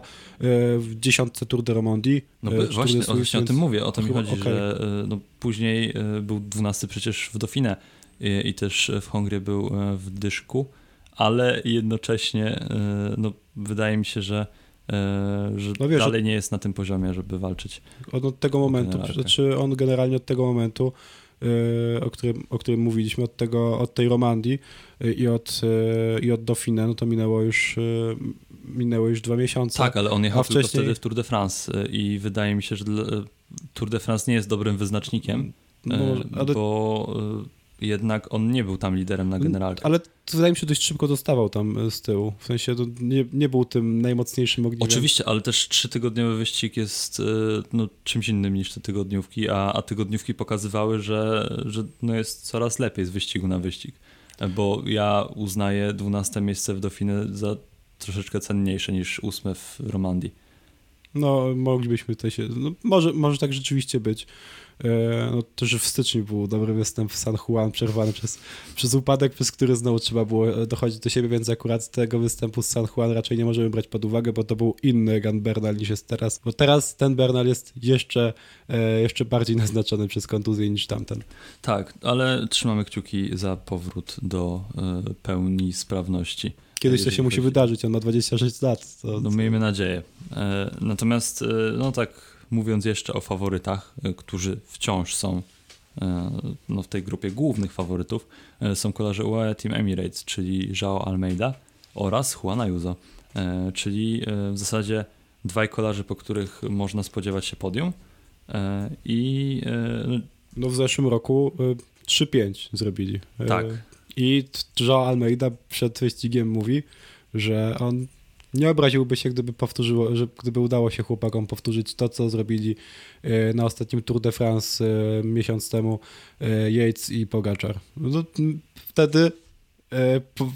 w dziesiątce Tour de Romandie. No właśnie, o, właśnie o tym mówię, o to mi chodzi, okej. że no, później był 12 przecież w Dauphinie i, i też w Hongrii był w Dyszku, ale jednocześnie no, wydaje mi się, że, że No wiesz, dalej nie jest na tym poziomie, żeby walczyć. On od tego momentu, znaczy on generalnie od tego momentu, e, o którym, o którym mówiliśmy, od, tego, od tej Romandii e, i od, e, i od Dauphine, no to minęło już, e, minęło już dwa miesiące. Tak, ale on jechał A tylko wcześniej- wtedy w Tour de France e, i wydaje mi się, że e, Tour de France nie jest dobrym wyznacznikiem, No, e, ale, bo e, jednak on nie był tam liderem na generalkę. ale to wydaje mi się, dość szybko dostawał tam e, z tyłu. W sensie to nie, nie był tym najmocniejszym ogniwem. Oczywiście, ale też trzytygodniowy wyścig jest e, no, czymś innym niż te tygodniówki, a, a tygodniówki pokazywały, że, że no jest coraz lepiej z wyścigu na wyścig. E, Bo ja uznaję 12 miejsce w Dauphinie za troszeczkę cenniejsze niż ósme w Romandii. No, moglibyśmy tutaj się. No, może, może tak rzeczywiście być. E, no, też w styczniu był dobry występ w San Juan, przerwany przez, przez upadek, przez który znowu trzeba było e, dochodzić do siebie, więc akurat tego występu z San Juan raczej nie możemy brać pod uwagę, bo to był inny Egan Bernal niż jest teraz. Bo teraz ten Bernal jest jeszcze, e, jeszcze bardziej naznaczony przez kontuzję niż tamten. Tak, ale trzymamy kciuki za powrót do pełni sprawności. Kiedyś to się musi wydarzyć, on ma 26 lat. To, No miejmy nadzieję. E, Natomiast, e, no tak mówiąc jeszcze o faworytach, e, którzy wciąż są no w tej grupie głównych faworytów, są kolarze UAE Team Emirates, czyli Joao Almeida oraz Juan Ayuso, czyli w zasadzie dwaj kolarze, po których można spodziewać się podium i no, w zeszłym roku y, 3-5 zrobili. Tak. I Joao Almeida przed wyścigiem mówi, że on nie obraziłby się, gdyby powtórzyło, że gdyby udało się chłopakom powtórzyć to, co zrobili y, na ostatnim Tour de France y, miesiąc temu y, Yates i Pogaczar. No, wtedy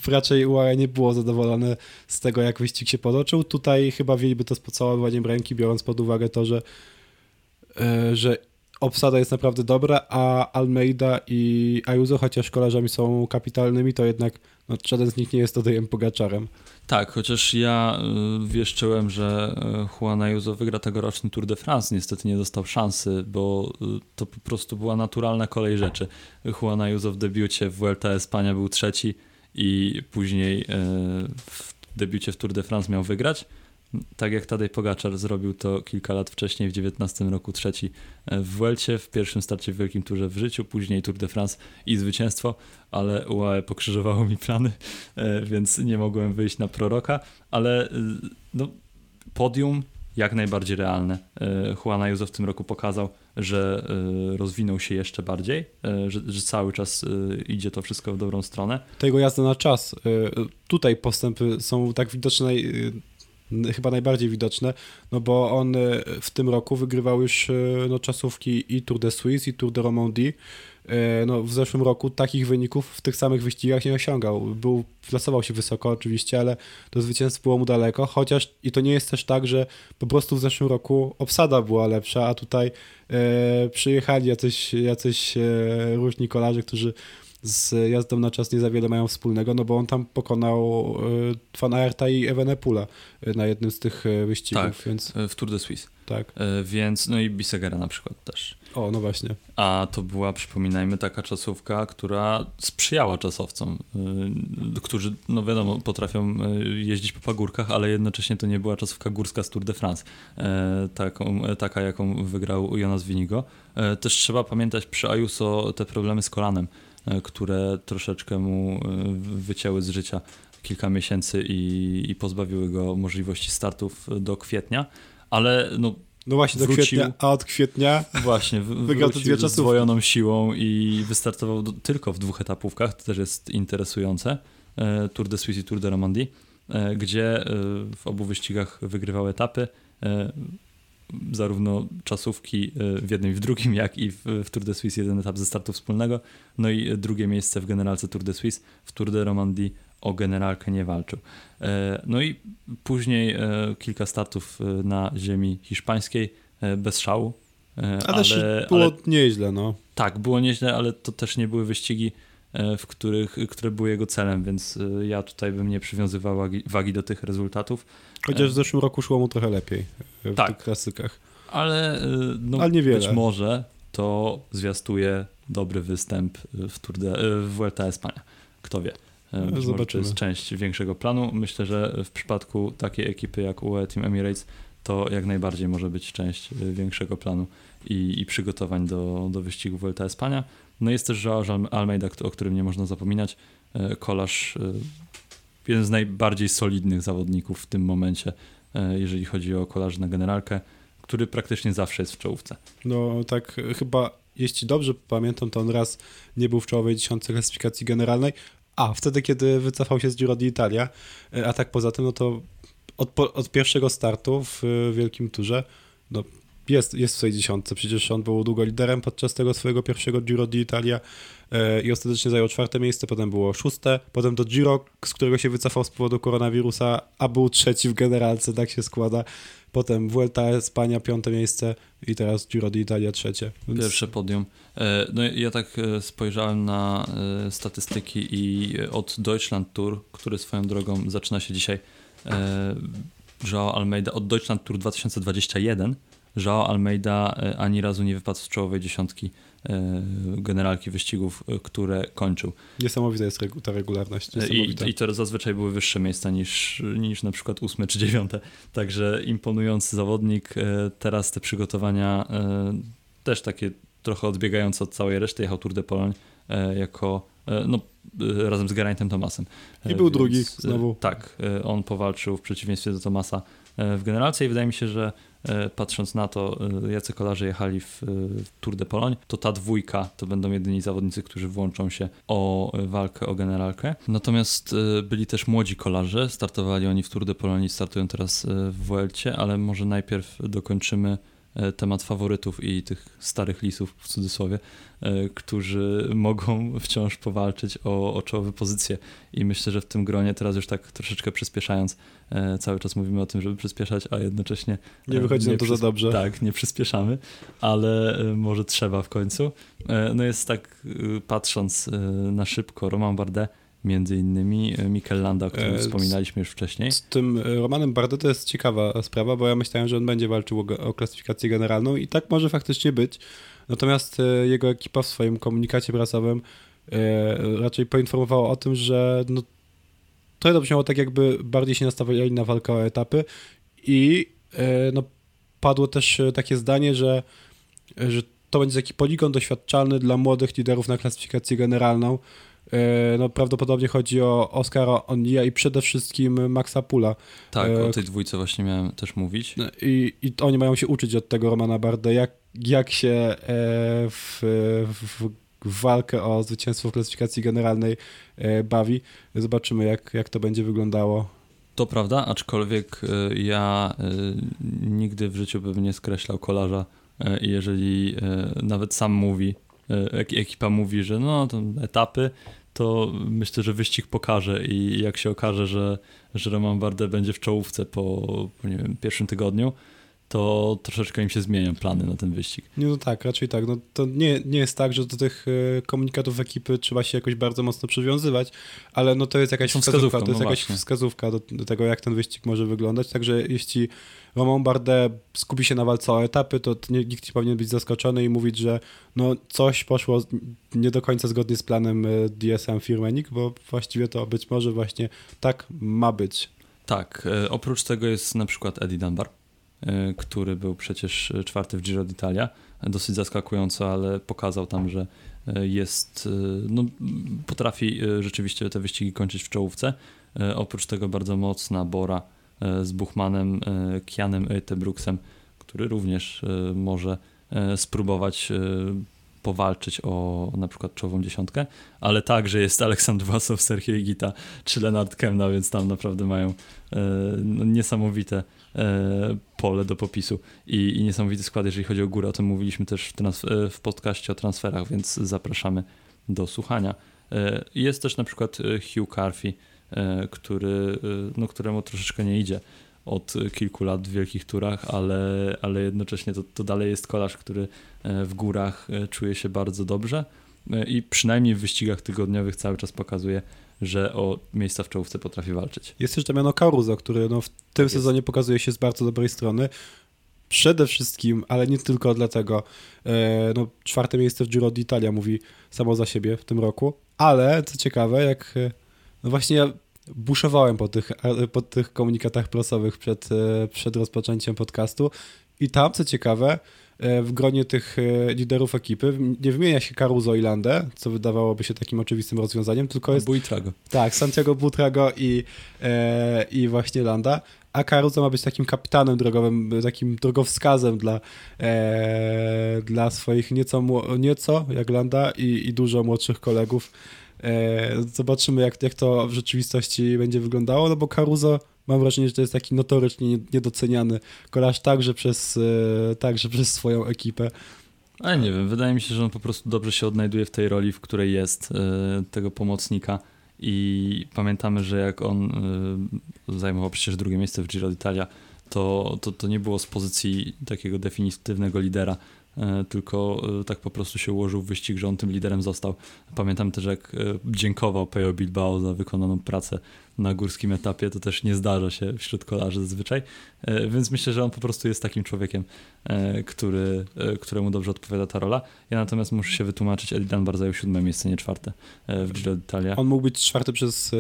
raczej UAE nie było zadowolone z tego, jak wyścig się potoczył. Tutaj chyba wzięliby to z pocałowaniem ręki, biorąc pod uwagę to, że, że obsada jest naprawdę dobra, a Almeida i Ayuso, chociaż kolarzami są kapitalnymi, to jednak no, żaden z nich nie jest Tadejem Pogaczarem. Tak, chociaż ja y, wieszczyłem, że y, Juan Ayuso wygra tegoroczny Tour de France. Niestety nie dostał szansy, bo y, to po prostu była naturalna kolej rzeczy. Juan Ayuso w debiucie w Vuelta Espania był trzeci i później w debiucie w Tour de France miał wygrać. Tak jak Tadej Pogaczar zrobił to kilka lat wcześniej, w 19 roku trzeci e, w Vuelcie, w pierwszym starcie w Wielkim Turze w życiu, później Tour de France i zwycięstwo, ale UAE pokrzyżowało mi plany, e, więc nie mogłem wyjść na proroka, ale y, no, podium jak najbardziej realne. E, Juan Ayuso w tym roku pokazał, że rozwinął się jeszcze bardziej, że, że cały czas idzie to wszystko w dobrą stronę. Tego jazda na czas. Tutaj postępy są tak widoczne chyba najbardziej widoczne, no bo on w tym roku wygrywał już no, czasówki i Tour de Suisse, i Tour de Romandie. No, w zeszłym roku takich wyników w tych samych wyścigach nie osiągał. Był, plasował się wysoko oczywiście, ale to zwycięstwo było mu daleko, chociaż i to nie jest też tak, że po prostu w zeszłym roku obsada była lepsza, a tutaj e, przyjechali jacyś, jacyś e, różni kolarze, którzy z jazdą na czas nie za wiele mają wspólnego, no bo on tam pokonał Van Aerta i Evenepoela y, na jednym z tych y, wyścigów. Tak, więc... w Tour de Suisse. Tak. Więc, no i Bisegera na przykład też. O, no właśnie. A to była, przypominajmy, taka czasówka, która sprzyjała czasowcom, którzy, no wiadomo, potrafią jeździć po pagórkach, ale jednocześnie to nie była czasówka górska z Tour de France, taką, taka jaką wygrał Jonas Winigo. Też trzeba pamiętać przy Ayuso te problemy z kolanem E, które troszeczkę mu e, wycięły z życia kilka miesięcy i, i pozbawiły go możliwości startów do kwietnia, ale no, no właśnie, do wrócił, kwietnia, a od kwietnia właśnie, wygrał te dwie z zdwojoną siłą i wystartował do, tylko w dwóch etapówkach, to też jest interesujące, e, Tour de Suisse i Tour de Romandie, gdzie w obu wyścigach wygrywał etapy zarówno czasówki e, w jednym i w drugim, jak i w, w Tour de Suisse jeden etap ze startu wspólnego. No i drugie miejsce w generalce Tour de Suisse, w Tour de Romandie o generalkę nie walczył. E, no i później e, kilka startów na ziemi hiszpańskiej bez szału. Ale, ale było ale, nieźle, no. Tak, było nieźle, ale to też nie były wyścigi, w których, które były jego celem, więc ja tutaj bym nie przywiązywał wagi, wagi do tych rezultatów. Chociaż w zeszłym roku szło mu trochę lepiej w tak, tych klasykach. Ale, y, no, ale niewiele. być może to zwiastuje dobry występ w, Tour de, y, w Vuelta Espania. Kto wie. Y, być Zobaczymy. to jest część większego planu. Myślę, że w przypadku takiej ekipy jak UE Team Emirates to jak najbardziej może być część większego planu i, i przygotowań do, do wyścigu Vuelta Espania. No jest też Joao Almeida, o którym nie można zapominać. Kolarz jeden z najbardziej solidnych zawodników w tym momencie, jeżeli chodzi o kolarzy na generalkę, który praktycznie zawsze jest w czołówce. No tak, chyba jeśli dobrze pamiętam, to on raz nie był w czołowej dziesiątce klasyfikacji generalnej, a wtedy, kiedy wycofał się z Giro d'Italia, e, a tak poza tym, no to od, od pierwszego startu w Wielkim Turze, no jest, jest w tej dziesiątce, przecież on był długo liderem podczas tego swojego pierwszego Giro d'Italia e, i ostatecznie zajął czwarte miejsce, potem było szóste, potem do Giro, z którego się wycofał z powodu koronawirusa, a był trzeci w generalce, tak się składa. Potem Vuelta Espania piąte miejsce i teraz Giro d'Italia trzecie. Więc... Pierwsze podium. E, no ja tak e, spojrzałem na statystyki i od Deutschland Tour, który swoją drogą zaczyna się dzisiaj, Joao Almeida od Deutschland Tour 2021 Joao Almeida e, ani razu nie wypadł z czołowej dziesiątki e, generalki wyścigów, e, które kończył. Niesamowita jest ta regularność. I, I to zazwyczaj były wyższe miejsca niż, niż na przykład ósme czy dziewiąte. Także imponujący zawodnik. Teraz te przygotowania też takie trochę odbiegające od całej reszty. Jechał Tour de Pologne jako no, razem z Geraint'em Thomasem. I był Więc, drugi znowu. Tak, on powalczył w przeciwieństwie do Thomasa w generalce i wydaje mi się, że patrząc na to, e, jacy kolarze jechali w, Tour de Pologne, to ta dwójka to będą jedyni zawodnicy, którzy włączą się o walkę o generalkę. Natomiast e, byli też młodzi kolarze, startowali oni w Tour de Pologne, startują teraz w Vuelcie, ale może najpierw dokończymy temat faworytów i tych starych lisów w cudzysłowie, którzy mogą wciąż powalczyć o, o czołowe pozycje. I myślę, że w tym gronie teraz już tak troszeczkę przyspieszając, E, cały czas mówimy o tym, żeby przyspieszać, a jednocześnie. Nie wychodzi nam to za dobrze. Tak, nie przyspieszamy, ale e, może trzeba w końcu. E, no jest tak, patrząc na szybko, Roman Bardet między innymi Mikel Landa, o którym wspominaliśmy już wcześniej. Z tym Romanem Bardet to jest ciekawa sprawa, bo ja myślałem, że on będzie walczył o, o klasyfikację generalną i tak może faktycznie być. Natomiast jego ekipa w swoim komunikacie prasowym raczej poinformowała o tym, że no, to brzmiało tak, jakby bardziej się nastawiali na walkę o etapy i e, no, padło też e, takie zdanie, że, że to będzie taki poligon doświadczalny dla młodych liderów na klasyfikację generalną. E, no, prawdopodobnie chodzi o Oskara Onia i przede wszystkim Maxa Pula. Tak, o tej dwójce właśnie miałem też mówić. I, I oni mają się uczyć od tego Romana Barde, jak, jak się e, w, w, w walkę o zwycięstwo w klasyfikacji generalnej e, bawi. Zobaczymy, jak, jak to będzie wyglądało. To prawda, aczkolwiek e, ja e, nigdy w życiu bym nie skreślał kolarza e, i jeżeli e, nawet sam mówi, e, ekipa mówi, że no to etapy, to myślę, że wyścig pokaże i jak się okaże, że, że Roman Bardet będzie w czołówce po, po wiem, pierwszym tygodniu, to troszeczkę im się zmienią plany na ten wyścig. Nie, no tak, raczej tak. No, to nie, nie jest tak, że do tych e, komunikatów ekipy trzeba się jakoś bardzo mocno przywiązywać, ale no to jest jakaś wskazówka, to jest no jakaś właśnie. wskazówka do, do tego, jak ten wyścig może wyglądać. Także jeśli Romain Bardet skupi się na walce o etapy, to nie, nikt nie powinien być zaskoczony i mówić, że no coś poszło nie do końca zgodnie z planem e, DSM Firmenik, bo właściwie to być może właśnie tak ma być. Tak, e, oprócz tego jest na przykład Eddie Dunbar, który był przecież e, czwarty w Giro d'Italia. Dosyć zaskakująco, ale pokazał tam, że e, jest, no, potrafi rzeczywiście te wyścigi kończyć w czołówce. Oprócz tego bardzo mocna Bora z Buchmanem, Kianem Eutebruksem, który również może spróbować powalczyć o na przykład czołową dziesiątkę, ale także jest Aleksandr Wasow, Sergio Igita czy Lenard Kemna, więc tam naprawdę mają no, niesamowite pole do popisu i, i niesamowity skład, jeżeli chodzi o górę. O tym mówiliśmy też w, trans- e, w podcaście o transferach, więc zapraszamy do słuchania. E, Jest też na przykład e, Hugh e, który, e, no, któremu troszeczkę nie idzie od kilku lat w wielkich turach, ale, ale jednocześnie to, to dalej jest kolarz, który e, w górach e, czuje się bardzo dobrze e, i przynajmniej w wyścigach tygodniowych cały czas pokazuje, że o miejsca w czołówce potrafi walczyć. Jest też Damiano Caruso, który no, w tym jest. sezonie pokazuje się z bardzo dobrej strony. Przede wszystkim, ale nie tylko dlatego, e, no, czwarte miejsce w Giro d'Italia mówi samo za siebie w tym roku, ale co ciekawe, jak e, no właśnie ja buszowałem po tych, e, po tych komunikatach prasowych przed, przed rozpoczęciem podcastu i tam, co ciekawe, w gronie tych e, liderów ekipy nie wymienia się Caruso i Landę, co wydawałoby się takim oczywistym rozwiązaniem, tylko jest Buitrago. tak, Santiago Butrago i, e, i właśnie Landa. A Caruso ma być takim kapitanem drogowym, takim drogowskazem dla, e, dla swoich nieco, nieco jak Landa i, i dużo młodszych kolegów. E, zobaczymy, jak, jak to w rzeczywistości będzie wyglądało, no bo Caruso mam wrażenie, że to jest taki notorycznie nie- niedoceniany kolarz także przez, e, także przez swoją ekipę. Ale nie wiem, wydaje mi się, że on po prostu dobrze się odnajduje w tej roli, w której jest, e, tego pomocnika. I pamiętamy, że jak on e, zajmował przecież drugie miejsce w Giro d'Italia, to, to, to nie było z pozycji takiego definitywnego lidera, tylko tak po prostu się ułożył wyścig, że on tym liderem został. Pamiętam też, jak dziękował Pejo Bilbao za wykonaną pracę na górskim etapie, to też nie zdarza się wśród kolarzy zazwyczaj, E, więc myślę, że on po prostu jest takim człowiekiem, e, który, e, któremu dobrze odpowiada ta rola. Ja natomiast muszę się wytłumaczyć, Dunbar zajął siódme miejsce, nie czwarte w Giro d'Italia. On mógł być czwarty przez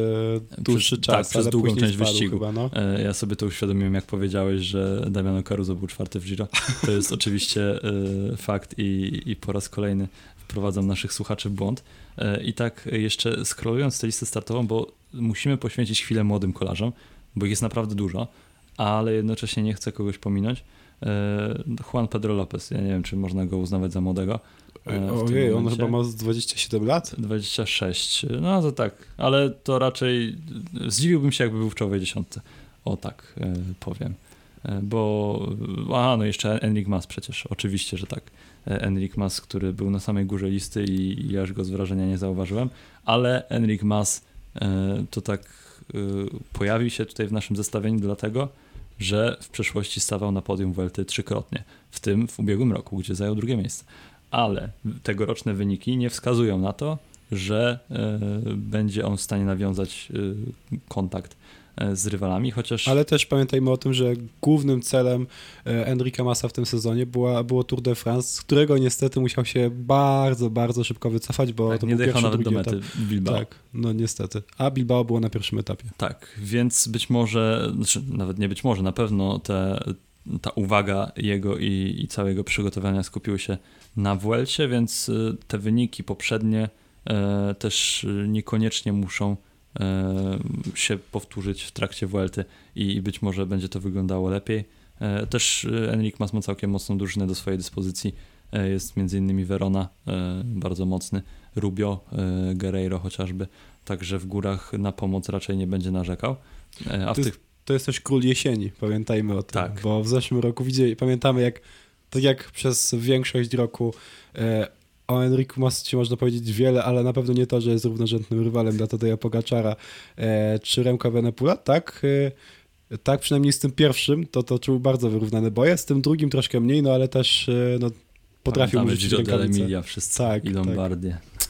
dłuższy Przez- czas, tak, przez długą część wyścigu. Chyba, no. Ja sobie to uświadomiłem, jak powiedziałeś, że Damiano Caruso był czwarty w Giro. To jest oczywiście fakt i, i po raz kolejny wprowadzam naszych słuchaczy w błąd. I tak jeszcze scrollując tę listę startową, bo musimy poświęcić chwilę młodym kolarzom, bo ich jest naprawdę dużo, ale jednocześnie nie chcę kogoś pominąć. E, Juan Pedro Lopez, ja nie wiem, czy można go uznawać za młodego. e, Ojej, on chyba ma z 27 lat. 26, no to tak, ale to raczej zdziwiłbym się, jakby był w czołowej dziesiątce. O tak e, powiem. Bo, a no jeszcze Enric Mas przecież, oczywiście, że tak. Enric Mas, który był na samej górze listy i, i aż go z wrażenia nie zauważyłem, ale Enric Mas e, to tak e, pojawił się tutaj w naszym zestawieniu dlatego, że w przeszłości stawał na podium Vuelty trzykrotnie, w tym w ubiegłym roku, gdzie zajął drugie miejsce. Ale tegoroczne wyniki nie wskazują na to, że e, będzie on w stanie nawiązać kontakt z rywalami, chociaż Ale też pamiętajmy o tym, że głównym celem e, Enrica Massa w tym sezonie była, było Tour de France, z którego niestety musiał się bardzo, bardzo szybko wycofać, bo tak, to nie był pierwszy, nawet do mety etap. Bilbao. Tak, no niestety. A Bilbao było na pierwszym etapie. Tak, więc być może, znaczy nawet nie być może, na pewno te, ta uwaga jego i, i całego przygotowania skupiły się na Vuelcie, więc y, te wyniki poprzednie e, też niekoniecznie muszą e, się powtórzyć w trakcie Vuelty i, być może będzie to wyglądało lepiej. E, też e, Enric Mas ma całkiem mocną drużynę do swojej dyspozycji. E, jest innymi Verona, bardzo mocny, Rubio, Guerreiro chociażby, także w górach na pomoc raczej nie będzie narzekał. A w to, tych... jest, to jest też król jesieni, pamiętajmy o tym, tak. bo w zeszłym roku widzieli, pamiętamy jak tak jak przez większość roku o Enriku Massie można powiedzieć wiele, ale na pewno nie to, że jest równorzędnym rywalem dla Tadeja Pogaczara e, czy Remka Venepula, tak? E, tak, przynajmniej z tym pierwszym to to czuł bardzo wyrównane boje, z tym drugim troszkę mniej, no ale też e, no, potrafił użyć rękawice. Emilia wszyscy tak, i Lombardię. Tak.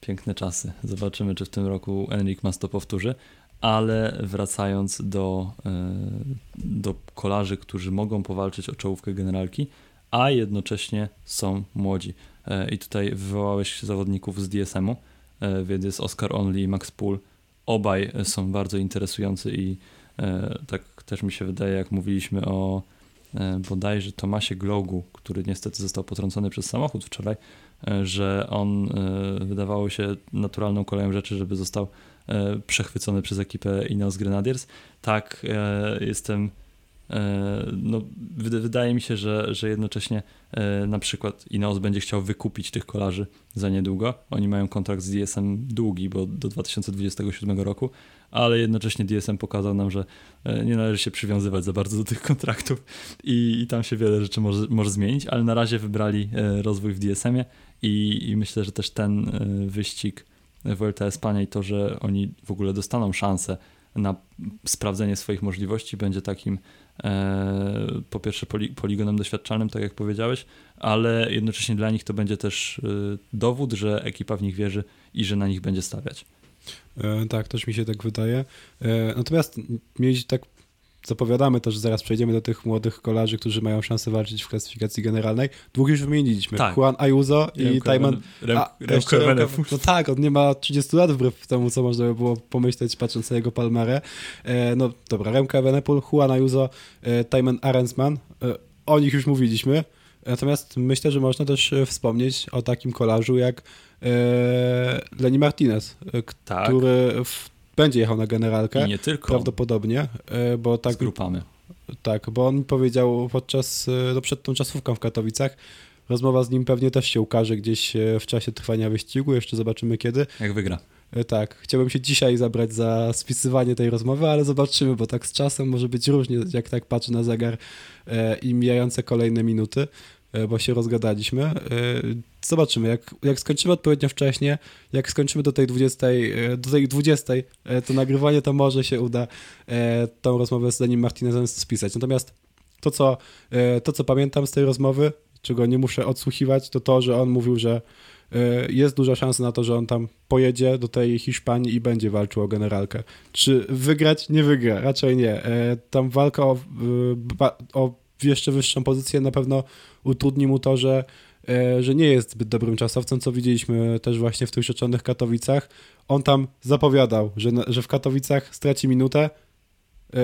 Piękne czasy. Zobaczymy, czy w tym roku Enrik Mas to powtórzy. Ale wracając do, e, do kolarzy, którzy mogą powalczyć o czołówkę generalki, a jednocześnie są młodzi. E, I tutaj wywołałeś zawodników z DSM-u, e, więc jest Oscar Only i Max Pool. Obaj są bardzo interesujący i e, tak też mi się wydaje, jak mówiliśmy o bodajże Tomasie Glogu, który niestety został potrącony przez samochód wczoraj, że on wydawało się naturalną koleją rzeczy, żeby został przechwycony przez ekipę Ineos Grenadiers. Tak, jestem no, wydaje mi się, że, że jednocześnie e, na przykład Ineos będzie chciał wykupić tych kolarzy za niedługo. Oni mają kontrakt z DSM długi, bo do 2027 roku, ale jednocześnie DSM pokazał nam, że e, nie należy się przywiązywać za bardzo do tych kontraktów i, i tam się wiele rzeczy może, może zmienić, ale na razie wybrali rozwój w DSM-ie i, i myślę, że też ten wyścig Vuelta Espania i to, że oni w ogóle dostaną szansę na sprawdzenie swoich możliwości będzie takim e, po pierwsze poli, poligonem doświadczalnym, tak jak powiedziałeś, ale jednocześnie dla nich to będzie też e, dowód, że ekipa w nich wierzy i że na nich będzie stawiać. E, tak, też mi się tak wydaje. E, natomiast mieć tak zapowiadamy to, że zaraz przejdziemy do tych młodych kolarzy, którzy mają szansę walczyć w klasyfikacji generalnej. Dwóch już wymieniliśmy. Tak. Juan Ayuso i Tajman... No tak, on nie ma 30 lat wbrew temu, co można by było pomyśleć, patrząc na jego palmarę. E, no dobra, Remka Evenepoel, Juan Ayuso, e, Tajman Arensman. E, o nich już mówiliśmy. Natomiast myślę, że można też e, wspomnieć o takim kolarzu jak e, Leni Martinez, e, tak. który w będzie jechał na generalkę. I nie tylko. Prawdopodobnie, e, bo tak. Z grupami. Tak, bo on powiedział podczas, e, no przed tą czasówką w Katowicach, rozmowa z nim pewnie też się ukaże gdzieś e, w czasie trwania wyścigu, jeszcze zobaczymy kiedy. Jak wygra. Tak, chciałbym się dzisiaj zabrać za spisywanie tej rozmowy, ale zobaczymy, bo tak z czasem może być różnie, jak tak patrzę na zegar i mijające kolejne minuty. E, bo się rozgadaliśmy. E, zobaczymy, jak, jak skończymy odpowiednio wcześnie, jak skończymy do tej 20, e, do tej 20, to nagrywanie to może się uda tą rozmowę z Denim Martinezem spisać. Natomiast to co, to, co pamiętam z tej rozmowy, czego nie muszę odsłuchiwać, to to, że on mówił, że jest duża szansa na to, że on tam pojedzie do tej Hiszpanii i będzie walczył o generalkę. Czy wygrać? Nie wygra, raczej nie. Tam walka o, o jeszcze wyższą pozycję na pewno utrudni mu to, że, e, że nie jest zbyt dobrym czasowcem, co widzieliśmy też właśnie w tych rzeczonych Katowicach. On tam zapowiadał, że, że w Katowicach straci minutę. E,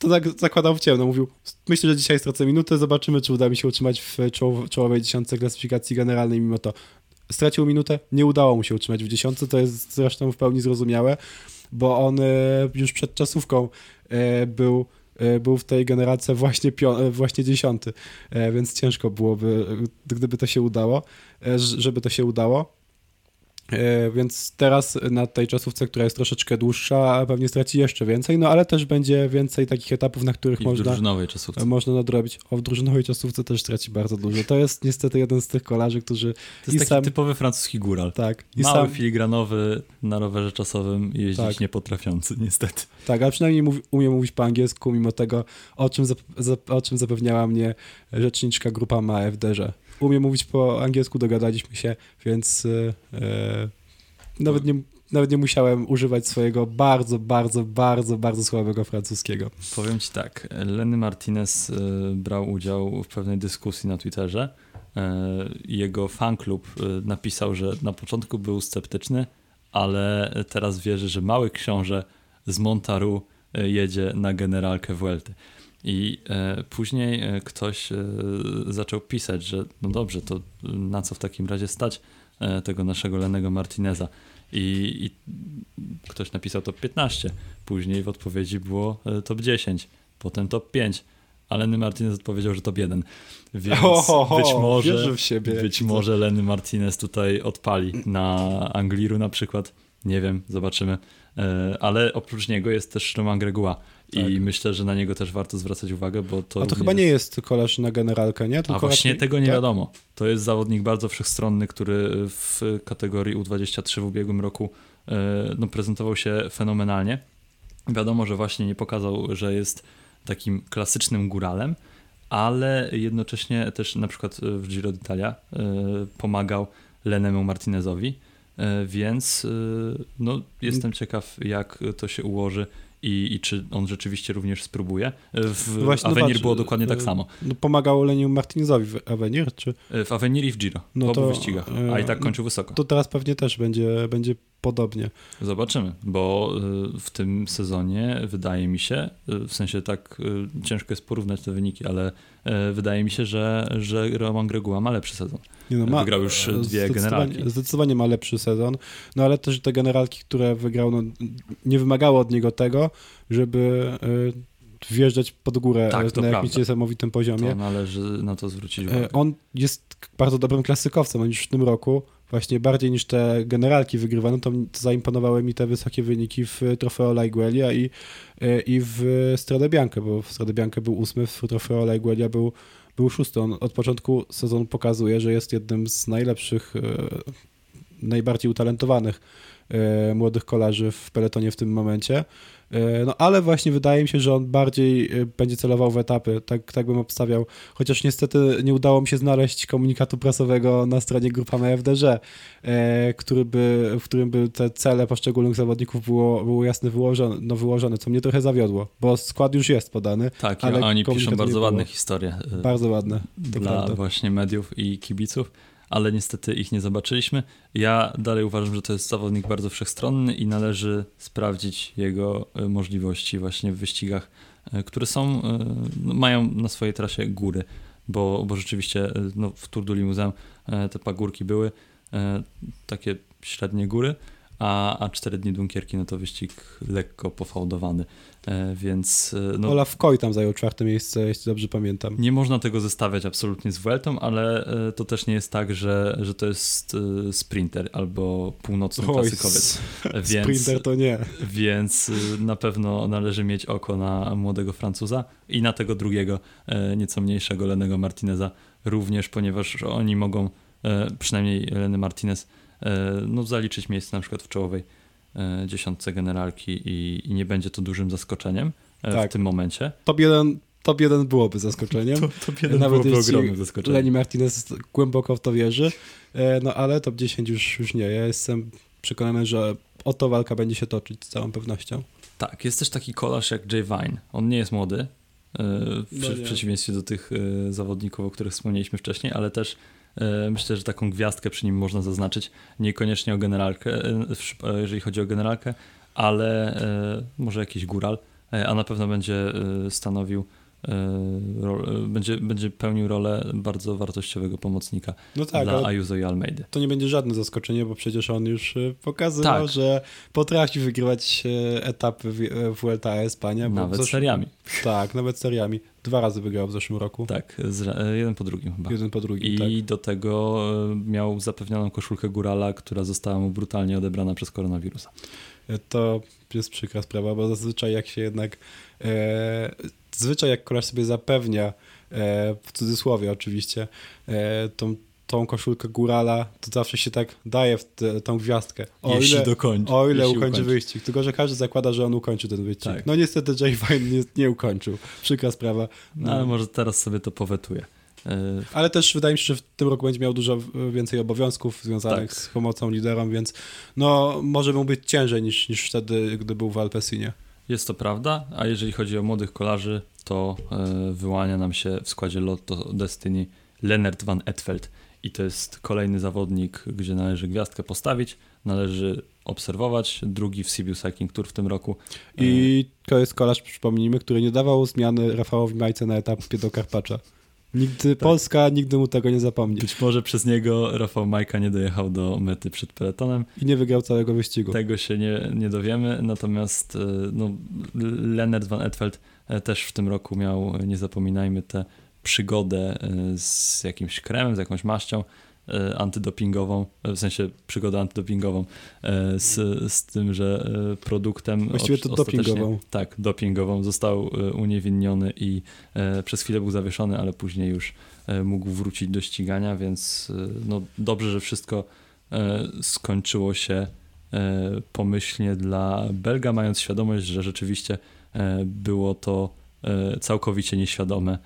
to tak zakładał w ciemno. Mówił, myślę, że dzisiaj stracę minutę, zobaczymy, czy uda mi się utrzymać w czołowej dziesiątce klasyfikacji generalnej, mimo to stracił minutę, nie udało mu się utrzymać w dziesiątce, to jest zresztą w pełni zrozumiałe, bo on e, już przed czasówką był był w tej generacji właśnie, e, właśnie dziesiąty, e, więc ciężko byłoby, gdyby to się udało, żeby to się udało. E, więc teraz na tej czasówce, która jest troszeczkę dłuższa, pewnie straci jeszcze więcej, no ale też będzie więcej takich etapów, na których I można, drużynowej czasówce. można nadrobić. O, w drużynowej czasówce też straci bardzo dużo. To jest niestety jeden z tych kolarzy, którzy... To jest taki sam, typowy francuski góral. Tak. I Mały, sam, filigranowy, na rowerze czasowym jeździć tak. niepotrafiący, niestety. Tak, a przynajmniej mów, umie mówić po angielsku, mimo tego, o czym, zap, o czym zapewniała mnie rzeczniczka grupa ma FD-że umie mówić po angielsku, dogadaliśmy się, więc e, nawet, nie, nawet nie musiałem używać swojego bardzo, bardzo, bardzo, bardzo słabego francuskiego. Powiem ci tak, Lenny Martinez e, brał udział w pewnej dyskusji na Twitterze. E, jego fanklub napisał, że na początku był sceptyczny, ale teraz wierzy, że mały książę z Montaru jedzie na generalkę Vuelty. I e, później e, ktoś e, zaczął pisać, że no dobrze, to na co w takim razie stać tego naszego Lenego Martineza. I, I, ktoś napisał top 15. Później w odpowiedzi było top 10, potem top 5. a Lenny Martinez odpowiedział, że top 1. Więc Ohoho, być może, być może Lenny Martinez tutaj odpali na Angliru na przykład. Nie wiem, zobaczymy. Ale oprócz niego jest też Roman Gregua. I Tak. myślę, że na niego też warto zwracać uwagę, bo to. A to również chyba nie jest kolarz na generalkę, nie? a Tylko właśnie raczej- tego nie tak? wiadomo. To jest zawodnik bardzo wszechstronny, który w kategorii U23 w ubiegłym roku e, no, prezentował się fenomenalnie. Wiadomo, że właśnie nie pokazał, że jest takim klasycznym góralem, ale jednocześnie też na przykład w Giro d'Italia e, pomagał Lenemu Martinezowi, e, więc no, jestem ciekaw, jak to się ułoży i, i czy on rzeczywiście również spróbuje. W No właśnie, no Avenir patrz, było dokładnie tak e, samo. No, pomagał Leniu Martinezowi w Avenir, czy W Avenir i w Giro, No w obu to, wyścigach, e, a i tak kończył wysoko. to teraz pewnie też będzie, będzie podobnie. Zobaczymy, bo y, w tym sezonie wydaje mi się, y, w sensie tak y, ciężko jest porównać te wyniki, ale wydaje mi się, że, że Roman Gregua ma lepszy sezon. Nie no, Wygrał już dwie generalki. Zdecydowanie ma lepszy sezon, no ale też te generalki, które wygrał, no, nie wymagało od niego tego, żeby wjeżdżać pod górę Tak, na jakimś niesamowitym poziomie. To należy na to zwrócić uwagę. E, On jest bardzo dobrym klasykowcem, on już w tym roku właśnie bardziej niż te generalki wygrywa, no to, zaimponowały mi te wysokie wyniki w Trofeo La Iguelia i, e, i w Strade Bianca, bo w Strade Bianca był ósmy, w Trofeo La Iguelia był, był szósty. On od początku sezonu pokazuje, że jest jednym z najlepszych, e, najbardziej utalentowanych e, młodych kolarzy w peletonie w tym momencie. E, No ale właśnie wydaje mi się, że on bardziej e, będzie celował w etapy, tak, tak bym obstawiał. Chociaż niestety nie udało mi się znaleźć komunikatu prasowego na stronie Grupama FDŻ, e, który by, w którym by te cele poszczególnych zawodników było, było jasno wyłożone, no wyłożone, co mnie trochę zawiodło, bo skład już jest podany, tak, ale oni piszą bardzo ładne historie bardzo ładne. To dla prawda. właśnie mediów i kibiców, ale niestety ich nie zobaczyliśmy. Ja dalej uważam, że to jest zawodnik bardzo wszechstronny i należy sprawdzić jego e, możliwości właśnie w wyścigach, e, które są, e, no, mają na swojej trasie góry, bo, bo rzeczywiście no, w Tour du Limousin te pagórki były takie średnie góry, a, a 4 dni Dunkierki no to wyścig lekko pofałdowany, e, więc e, no, Olaf Koy tam zajął czwarte miejsce, jeśli dobrze pamiętam. nie można tego zestawiać absolutnie z Vueltą, ale e, to też nie jest tak, że, że to jest sprinter albo północny Oj, klasykowiec. Więc, Sprinter to nie. więc na pewno należy mieć oko na młodego Francuza i na tego drugiego, nieco mniejszego Lenego Martineza również, ponieważ oni mogą, przynajmniej Leny Martinez, no, zaliczyć miejsce na przykład w czołowej e, dziesiątce generalki i, i nie będzie to dużym zaskoczeniem e, Tak. w tym momencie. Top 1, top 1 byłoby zaskoczeniem. to Nawet byłoby ogromnym zaskoczeniem. Lenny Martinez głęboko w to wierzy, e, no ale top 10 już, już nie. Ja jestem przekonany, że o to walka będzie się toczyć z całą pewnością. Tak, jest też taki kolarz jak Jay Vine. On nie jest młody, e, w, No w przeciwieństwie do tych e, zawodników, o których wspomnieliśmy wcześniej, ale też e, myślę, że taką gwiazdkę przy nim można zaznaczyć. Niekoniecznie o generalkę, e, e, jeżeli chodzi o generalkę, ale e, może jakiś góral, e, a na pewno będzie e, stanowił, e, e, będzie, będzie pełnił rolę bardzo wartościowego pomocnika No tak, dla Ayuso i Almeidy. to nie będzie żadne zaskoczenie, bo przecież on już e, pokazywał, Tak. że potrafi wygrywać e, etapy e, Vuelta a Espania. Nawet seriami. Tak, nawet seriami. Dwa razy wygrał w zeszłym roku. Tak, z, e, jeden po drugim chyba. Jeden po drugim, I tak. do tego e, miał zapewnioną koszulkę górala, która została mu brutalnie odebrana przez koronawirusa. E, To jest przykra sprawa, bo zazwyczaj jak się jednak e, zazwyczaj jak kolarz sobie zapewnia e, w cudzysłowie oczywiście e, tą, tą koszulkę górala, to zawsze się tak daje w te, tą gwiazdkę. O jeśli ile, dokończy. o ile jeśli ukończy wyścig. Tylko, że każdy zakłada, że on ukończy ten wyścig. Tak. No niestety Jay Vine nie, nie ukończył. Przykra sprawa. No, ale może teraz sobie to powetuje. E, Ale też wydaje mi się, że w tym roku będzie miał dużo więcej obowiązków związanych Tak. z pomocą liderom, więc no może mu być ciężej niż, niż wtedy, gdy był w Alpesinie. Jest to prawda, a jeżeli chodzi o młodych kolarzy, to e, wyłania nam się w składzie Lotto Destiny Lennart van Etfeld. I to jest kolejny zawodnik, gdzie należy gwiazdkę postawić, należy obserwować. Drugi w Sibiu Cycling Tour w tym roku. I to jest kolarz, przypomnijmy, który nie dawał zmiany Rafałowi Majce na etapie do Karpacza. Nigdy Polska nigdy mu tego nie zapomni. Być może przez niego Rafał Majka nie dojechał do mety przed peletonem. I nie wygrał całego wyścigu. Tego się nie, nie dowiemy, natomiast e, no, Lennart van Etfeld e, też w tym roku miał, nie zapominajmy, tę przygodę e, z jakimś kremem, z jakąś maścią antydopingową, w sensie przygodę antydopingową z, z tym, że produktem Właściwie to dopingową. Tak, dopingową został uniewinniony i przez chwilę był zawieszony, ale później już mógł wrócić do ścigania, więc no dobrze, że wszystko skończyło się E, pomyślnie dla Belga, mając świadomość, że rzeczywiście e, było to e, całkowicie nieświadome.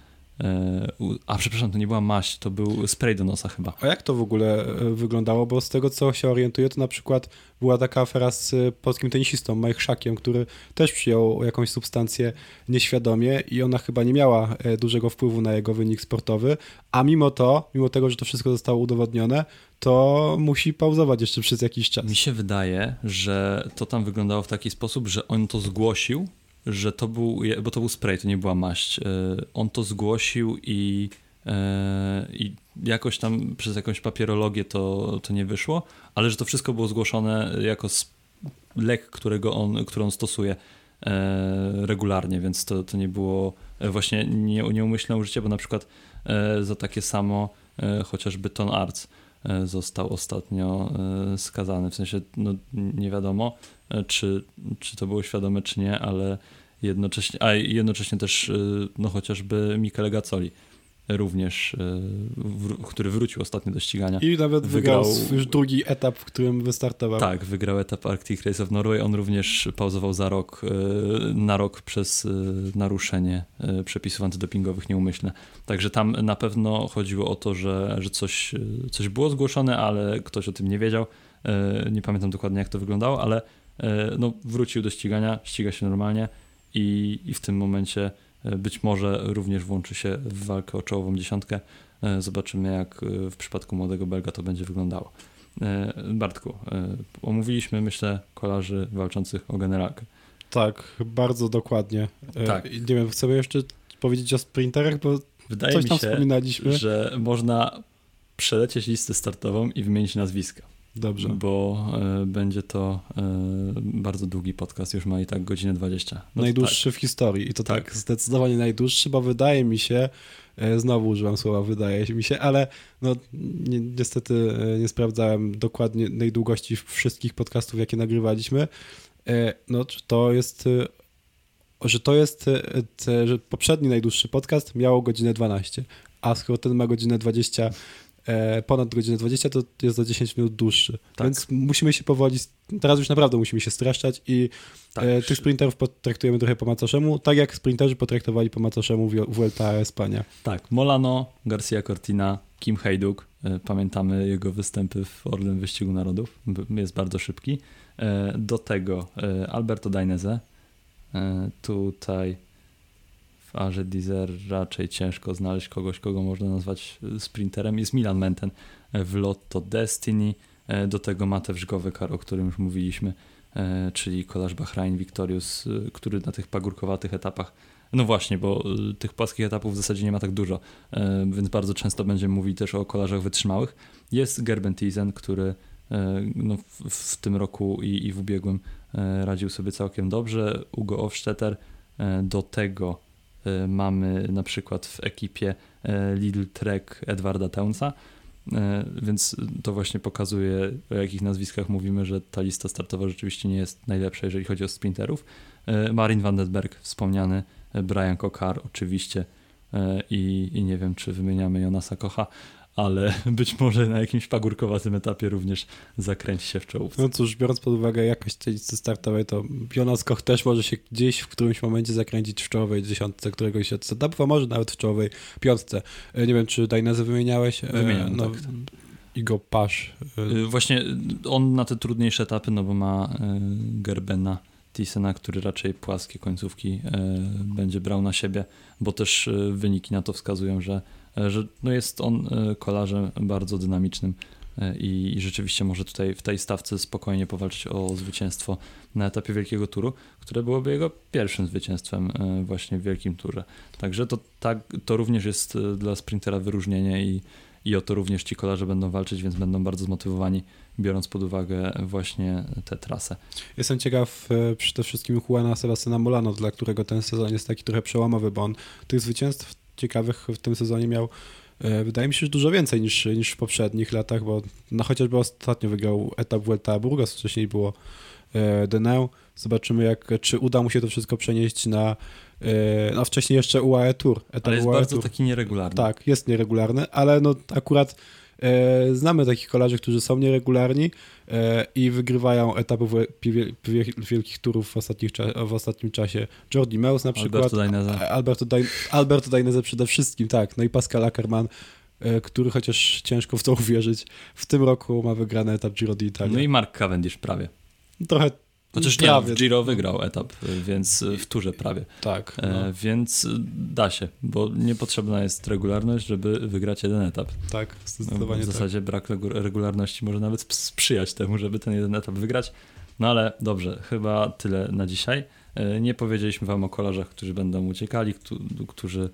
A przepraszam, to nie była maść, to był spray do nosa chyba. A jak to w ogóle wyglądało? Bo z tego co się orientuję, to na przykład była taka afera z polskim tenisistą Mike Szakiem, który też przyjął jakąś substancję nieświadomie i ona chyba nie miała dużego wpływu na jego wynik sportowy, a mimo to, mimo tego, że to wszystko zostało udowodnione, to musi pauzować jeszcze przez jakiś czas. Mi się wydaje, że to tam wyglądało w taki sposób, że on to zgłosił, że to był, bo to był spray, to nie była maść. E, on to zgłosił i, e, i jakoś tam przez jakąś papierologię to, to nie wyszło, ale że to wszystko było zgłoszone jako lek, którego on, który on stosuje e, regularnie, więc to, to nie było właśnie nie, nieumyślne użycie, bo na przykład za takie samo chociażby Ton Arts został ostatnio skazany. W sensie no, nie wiadomo, czy, czy to było świadome, czy nie, ale jednocześnie, a jednocześnie też no, chociażby Michele Gazzoli również, e, który wrócił ostatnio do ścigania. I nawet wygrał, wygrał, już drugi etap, w którym wystartował. Tak, wygrał etap Arctic Race of Norway. On również pauzował za rok, e, na rok przez e, naruszenie przepisów antydopingowych nieumyślne. Także tam na pewno chodziło o to, że, że coś, coś było zgłoszone, ale ktoś o tym nie wiedział. Nie pamiętam dokładnie jak to wyglądało, ale no, wrócił do ścigania, ściga się normalnie i, i w tym momencie E, być może również włączy się w walkę o czołową dziesiątkę. E, zobaczymy, jak e, w przypadku młodego Belga to będzie wyglądało. Bartku, omówiliśmy, myślę, kolarzy walczących o generalkę. Tak, bardzo dokładnie. Tak. Nie wiem, chcemy jeszcze powiedzieć o sprinterach, bo Wydaje coś tam mi się, wspominaliśmy. że można przelecieć listę startową i wymienić nazwiska. Dobrze. Bo y, będzie to y, bardzo długi podcast, już ma i tak godzinę 20. No najdłuższy tak. w historii i to tak. tak. zdecydowanie najdłuższy, bo wydaje mi się, y, znowu używam słowa wydaje mi się, ale no ni niestety nie sprawdzałem dokładnie najdługości wszystkich podcastów, jakie nagrywaliśmy. No to jest że to jest, że poprzedni najdłuższy podcast miał godzinę 12, a skoro ten ma godzinę 20, E, ponad godzinę 20, to jest za 10 minut dłuższy. Tak. Więc musimy się powoli, teraz już naprawdę musimy się streszczać i tak. e, tych sprinterów potraktujemy trochę po macoszemu, tak jak sprinterzy potraktowali po macoszemu Vuelta Espania. Tak, Molano, Garcia Cortina, Kim Hejduk, e, pamiętamy jego występy w Orlem Wyścigu Narodów, jest bardzo szybki. E, do tego e, Alberto Dainese, e, tutaj w Arze Deezer raczej ciężko znaleźć kogoś, kogo można nazwać e, sprinterem. Jest Milan Menten e, w Lotto Destiny, e, do tego Mateusz Gowekar, o którym już mówiliśmy, czyli kolarz Bahrain Victorious, który na tych pagórkowatych etapach no właśnie, bo tych płaskich etapów w zasadzie nie ma tak dużo, więc bardzo często będziemy mówić też o kolarzach wytrzymałych. Jest Gerben Thiesen, który no, w, w, tym roku i, i w ubiegłym radził sobie całkiem dobrze. Ugo Ofstetter, do tego mamy na przykład w ekipie y, Lidl Trek Edwarda Townsa, y, więc to właśnie pokazuje, o jakich nazwiskach mówimy, że ta lista startowa rzeczywiście nie jest najlepsza, jeżeli chodzi o sprinterów. Marin van den Berg, wspomniany, Brian Kokar oczywiście i, i nie wiem, czy wymieniamy Jonasa Kocha, ale być może na jakimś pagórkowatym etapie również zakręci się w czołówce. No cóż, biorąc pod uwagę jakość tej listy startowej, to Jonas Koch też może się gdzieś w którymś momencie zakręcić w czołowej dziesiątce któregoś etapów, a może nawet w czołowej piątce. E, nie wiem, czy Dajnezę wymieniałeś? E, Wymieniam, no, tak. I go Pasz. E, właśnie on na te trudniejsze etapy, no bo ma Gerbena Tissena, który raczej płaskie końcówki będzie brał na siebie, bo też wyniki na to wskazują, że że no jest on e, kolarzem bardzo dynamicznym. e, i, rzeczywiście może tutaj w tej stawce spokojnie powalczyć o zwycięstwo na etapie Wielkiego Turu, które byłoby jego pierwszym zwycięstwem e, właśnie w Wielkim Turze. Także to, tak, to również jest e, dla sprintera wyróżnienie i, i o to również ci kolarze będą walczyć, więc będą bardzo zmotywowani, biorąc pod uwagę właśnie tę trasę. Jestem ciekaw e, przede wszystkim Juana Sebastiana Molano, dla którego ten sezon jest taki trochę przełomowy, bo on tych zwycięstw ciekawych w tym sezonie miał e, Wydaje mi się, że dużo więcej niż, niż w poprzednich latach, bo no chociażby ostatnio wygrał etap Vuelta a Burgos, wcześniej było e, Deneu. Zobaczymy, jak, czy uda mu się to wszystko przenieść na, e, no wcześniej jeszcze UAE Tour. Etap Ale jest UAE bardzo Tour. taki nieregularny. Tak, jest nieregularny, ale no akurat znamy takich kolarzy, którzy są nieregularni e, i wygrywają etapy wielkich turów w, ostatnich w ostatnim czasie. Jordi Meus na przykład. Alberto Dainese. E, Alberto, Dain- Alberto Dainese przede wszystkim, tak. No i Pascal Ackermann, e, który chociaż ciężko w to uwierzyć, w tym roku ma wygrany etap Giro d'Italia. No i Mark Cavendish prawie. Trochę Chociaż nie, prawie. w Giro wygrał etap, więc w turze prawie. Tak. E, No, Więc y, da się, bo niepotrzebna jest regularność, żeby wygrać jeden etap. tak, No, zdecydowanie w tak. zasadzie brak regu- regularności może nawet sp- sprzyjać temu, żeby ten jeden etap wygrać. No ale dobrze, chyba tyle na dzisiaj. E, Nie powiedzieliśmy wam o kolarzach, którzy będą uciekali, któ- którzy e,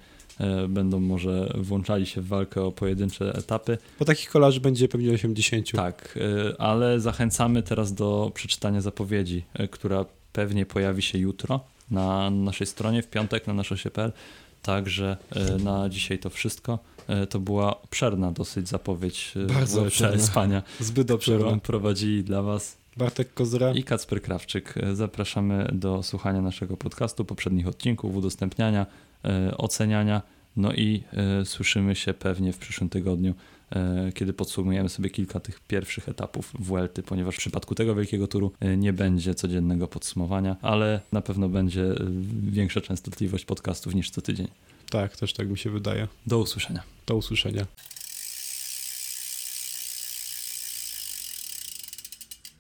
będą może włączali się w walkę o pojedyncze etapy. Bo takich kolarzy będzie pewnie 80. Tak, y, ale zachęcamy teraz do przeczytania zapowiedzi, y, która pewnie pojawi się jutro na naszej stronie, w piątek na naszosie.pl. Także na dzisiaj to wszystko. To była obszerna dosyć zapowiedź Bardzo obszerna. Zbyt obszerna. którą prowadzili dla Was Bartek Kozra. i Kacper Krawczyk. Zapraszamy do słuchania naszego podcastu, poprzednich odcinków, udostępniania, oceniania. No i y, słyszymy się pewnie w przyszłym tygodniu, y, kiedy podsumujemy sobie kilka tych pierwszych etapów Vuelty, ponieważ w przypadku tego wielkiego turu nie będzie codziennego podsumowania, ale na pewno będzie większa częstotliwość podcastów niż co tydzień. Tak, też tak mi się wydaje. Do usłyszenia. Do usłyszenia.